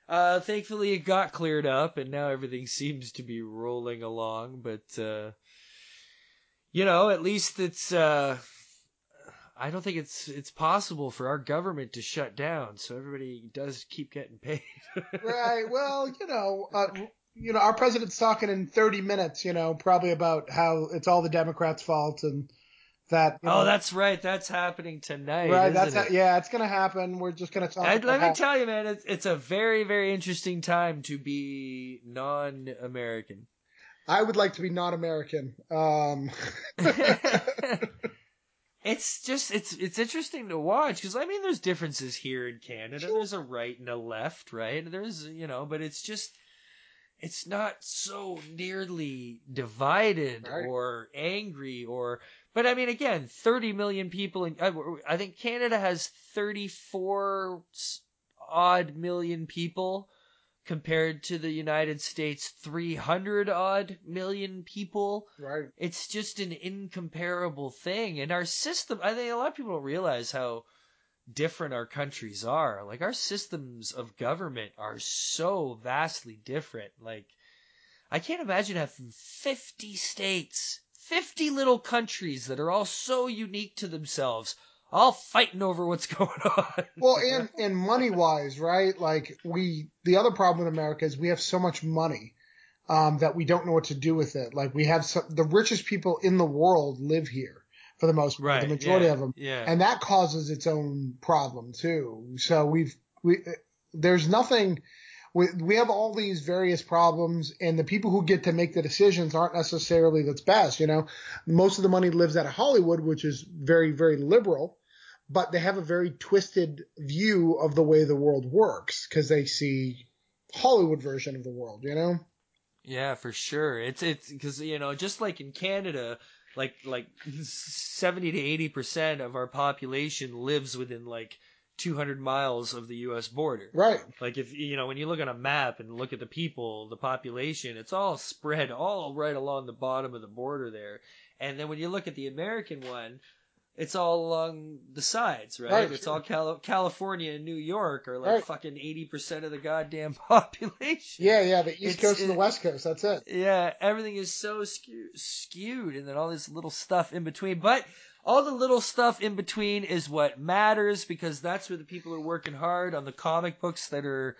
uh thankfully it got cleared up and now everything seems to be rolling along, but uh you know, at least it's uh I don't think it's it's possible for our government to shut down, so everybody does keep getting paid. right. Well, you know, uh, you know, our president's talking in 30 minutes. You know, probably about how it's all the Democrats' fault and that. Oh, know, that's right. That's happening tonight. right. That's it? how, yeah. It's gonna happen. We're just gonna talk. I, let me how- tell you, man, it's, it's a very, very interesting time to be non-American. I would like to be not American. Um, it's just it's it's interesting to watch because I mean there's differences here in Canada. There's a right and a left, right? There's you know, but it's just it's not so nearly divided Right. or angry or. But I mean, again, 30 million people in. I, I think Canada has 34 odd million people compared to the United States 300 odd million people. Right. it's just an incomparable thing. And our system i think a lot of people don't realize how different our countries are. Like our systems of government are so vastly different. Like i can't imagine having 50 states 50 little countries that are all so unique to themselves all fighting over what's going on Well, and and money wise, right? Like we, the other problem with America is we have so much money um, that we don't know what to do with it. Like we have some, the richest people in the world live here for the most part, right the majority yeah, of them, yeah and that causes its own problem too. So we've we there's nothing. We, we have all these various problems, and the people who get to make the decisions aren't necessarily that's best. You know, most of the money lives out of Hollywood, which is very, very liberal, but they have a very twisted view of the way the world works because they see Hollywood version of the world. You know, Yeah, for sure. It's it's because you know, just like in Canada, like like seventy to eighty percent of our population lives within like two hundred miles of the U.S. border. right? Like if you know when you look on a map and look at the people, the population, it's all spread all right along the bottom of the border there. And then when you look at the American one, it's all along the sides, right? Right, it's sure. all Cali- California and New York are like Right. fucking eighty percent of the goddamn population. Yeah, yeah. The East It's- Coast and the West Coast. That's it. Yeah, everything is so skew- skewed, and then all this little stuff in between. But all the little stuff in between is what matters because that's where the people are working hard on the comic books that are,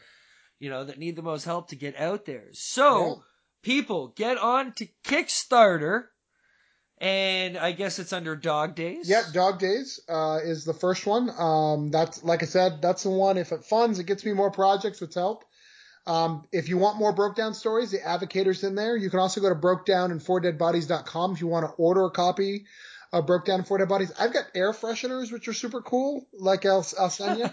you know, that need the most help to get out there. So, Yeah. people, get on to Kickstarter, and I guess it's under Dog Days. Yep, Dog Days uh, is the first one. Um, that's like I said, that's the one. If it funds, it gets me more projects. It's help. Um, if you want more broke down stories, the Advocator's in there. You can also go to brokedown and fourdeadbodies.com if you want to order a copy of Broke Down and Four Dead Bodies. I've got air fresheners, which are super cool, like I'll, I'll send you.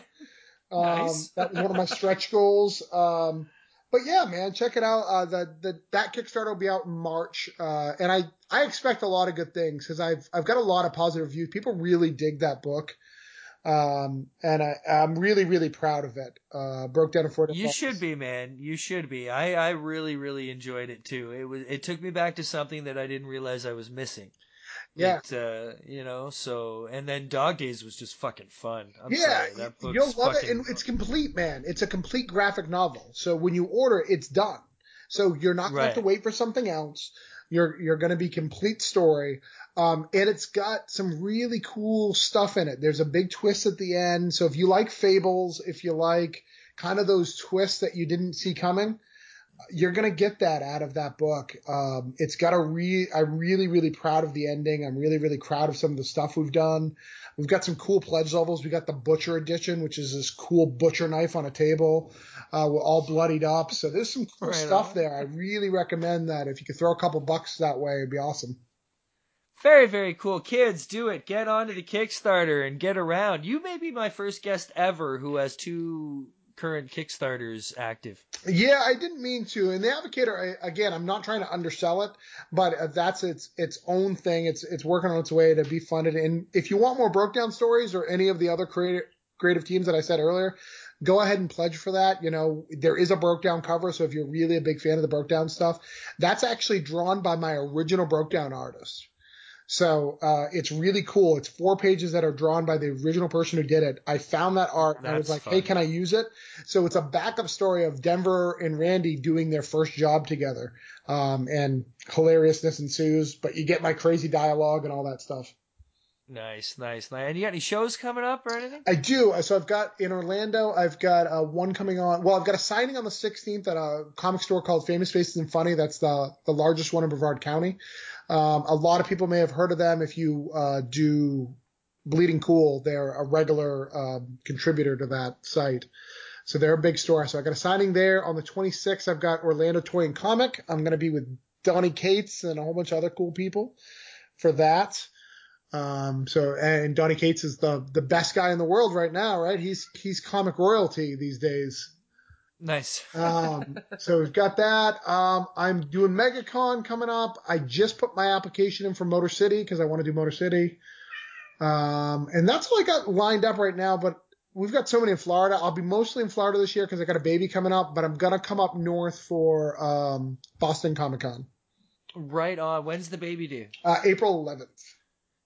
um, Nice. that was one of my stretch goals. Um, but yeah, man, check it out. Uh, the, the, that Kickstarter will be out in March. Uh, and I, I expect a lot of good things because I've, I've got a lot of positive reviews. People really dig that book. Um, and I, I'm really, really proud of it. Uh, broke down in. You should be, man. You should be. I, I really, really enjoyed it too. It was. It took me back to something that I didn't realize I was missing. Yeah. It, uh, you know. So, and then Dog Days was just fucking fun. I'm yeah, sorry, that book's you'll love it, and it's complete, man. It's a complete graphic novel. So when you order, it's done. So you're not gonna have to wait for something else. You're you're gonna be complete story. Um, and it's got some really cool stuff in it. There's a big twist at the end. So if you like fables, if you like kind of those twists that you didn't see coming, you're gonna get that out of that book. Um, it's got a re. I'm really, really proud of the ending. I'm really, really proud of some of the stuff we've done. We've got some cool pledge levels. We got the butcher edition, which is this cool butcher knife on a table, uh, we're all bloodied up. So there's some cool Right stuff on. there. I really recommend that. If you could throw a couple bucks that way, it'd be awesome. Very, very cool. Kids, do it. Get onto the Kickstarter and get around. You may be my first guest ever who has two current Kickstarters active. Yeah, I didn't mean to. And the Advocator, I, again, I'm not trying to undersell it, but uh, that's its its own thing. It's it's working on its way to be funded. And if you want more broke down stories or any of the other creative creative teams that I said earlier, go ahead and pledge for that. You know, there is a broke down cover, so if you're really a big fan of the broke down stuff, that's actually drawn by my original broke down artist. So uh, it's really cool. It's four pages that are drawn by the original person who did it. I found that art That's and I was like, hey, can I use it? So it's a backup story of Denver and Randy doing their first job together. Um, and hilariousness ensues, but you get my crazy dialogue and all that stuff. Nice, nice, nice. And you got any shows coming up or anything? I do. So I've got in Orlando, I've got uh, one coming on. Well, I've got a signing on the 16th at a comic store called Famous Faces and Funny. That's the the largest one in Brevard County. Um, a lot of people may have heard of them if you uh, do Bleeding Cool. They're a regular um, contributor to that site. So they're a big store. So I got a signing there on the 26th. I've got Orlando Toy and Comic. I'm going to be with Donny Cates and a whole bunch of other cool people for that. Um, so and Donny Cates is the the best guy in the world right now, right? He's he's comic royalty these days. Nice. um, so we've got that. Um, I'm doing MegaCon coming up. I just put my application in for Motor City because I want to do Motor City. Um, and that's all I got lined up right now. But we've got so many in Florida. I'll be mostly in Florida this year because I got a baby coming up. But I'm gonna come up north for um, Boston Comic Con. Right on. When's the baby due? Uh, April 11th.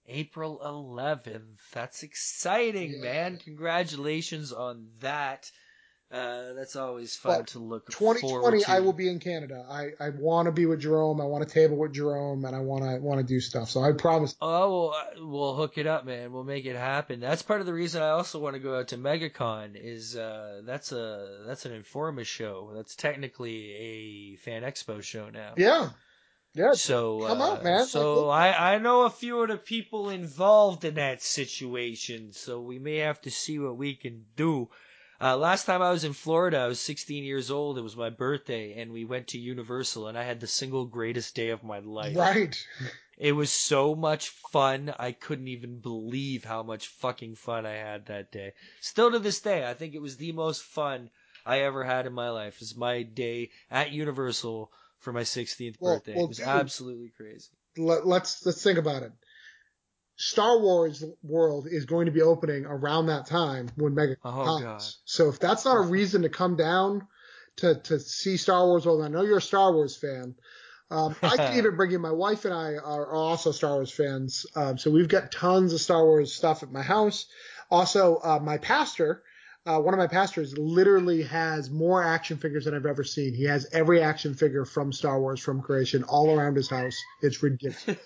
April 11th. That's exciting, Yeah. man. Congratulations on that. Uh, that's always fun Well, to look forward 2020, to. I will be in Canada. I, I want to be with Jerome. I want to table with Jerome, and I want to want to do stuff. So I promise. Oh, well, we'll hook it up, man. We'll make it happen. That's part of the reason I also want to go out to MegaCon. Is uh, that's a that's an Informa show. That's technically a fan expo show now. Yeah, yeah. So Come uh, out, man. So Like, I I know a few of the people involved in that situation. So we may have to see what we can do. Uh, last time I was in Florida, I was 16 years old. It was my birthday, and we went to Universal, and I had the single greatest day of my life. Right. It was so much fun. I couldn't even believe how much fucking fun I had that day. Still to this day, I think it was the most fun I ever had in my life. Is my day at Universal for my 16th Well- birthday. well, it was dude. absolutely crazy. Let, let's let's think about it. Star Wars World is going to be opening around that time when Mega Oh, comes. God. So if that's not a reason to come down to to see Star Wars World, I know you're a Star Wars fan. Um, I can even bring you. my wife and I are, are also Star Wars fans. Um, so we've got tons of Star Wars stuff at my house. Also, uh, my pastor, uh, one of my pastors literally has more action figures than I've ever seen. He has every action figure from Star Wars from creation all around his house. It's ridiculous.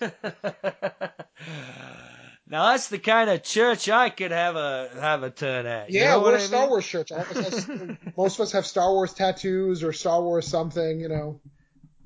now that's the kind of church I could have a have a turn at. You Yeah, know we're what a I Star mean? Wars church. All of us most of us have Star Wars tattoos or Star Wars something, you know.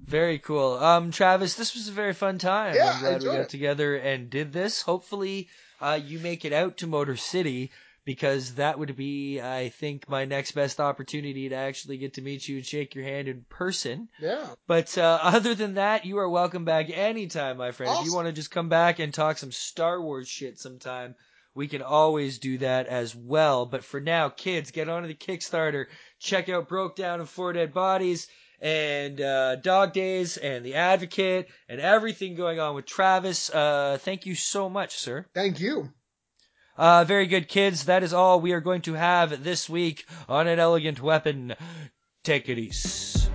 Very cool. Um, Travis, this was a very fun time. Yeah, I'm glad we got it. together and did this. Hopefully, uh, you make it out to Motor City because that would be, I think, my next best opportunity to actually get to meet you and shake your hand in person. Yeah. But uh, other than that, you are welcome back anytime, my friend. If you want to just come back and talk some Star Wars shit sometime, we can always do that as well. But for now, kids, get onto the Kickstarter. Check out Broke Down and Four Dead Bodies and uh, Dog Days and The Advocate and everything going on with Travis. Uh, thank you so much, sir. Thank you. Uh, very good, kids. That is all we are going to have this week on An Elegant Weapon. Take it easy.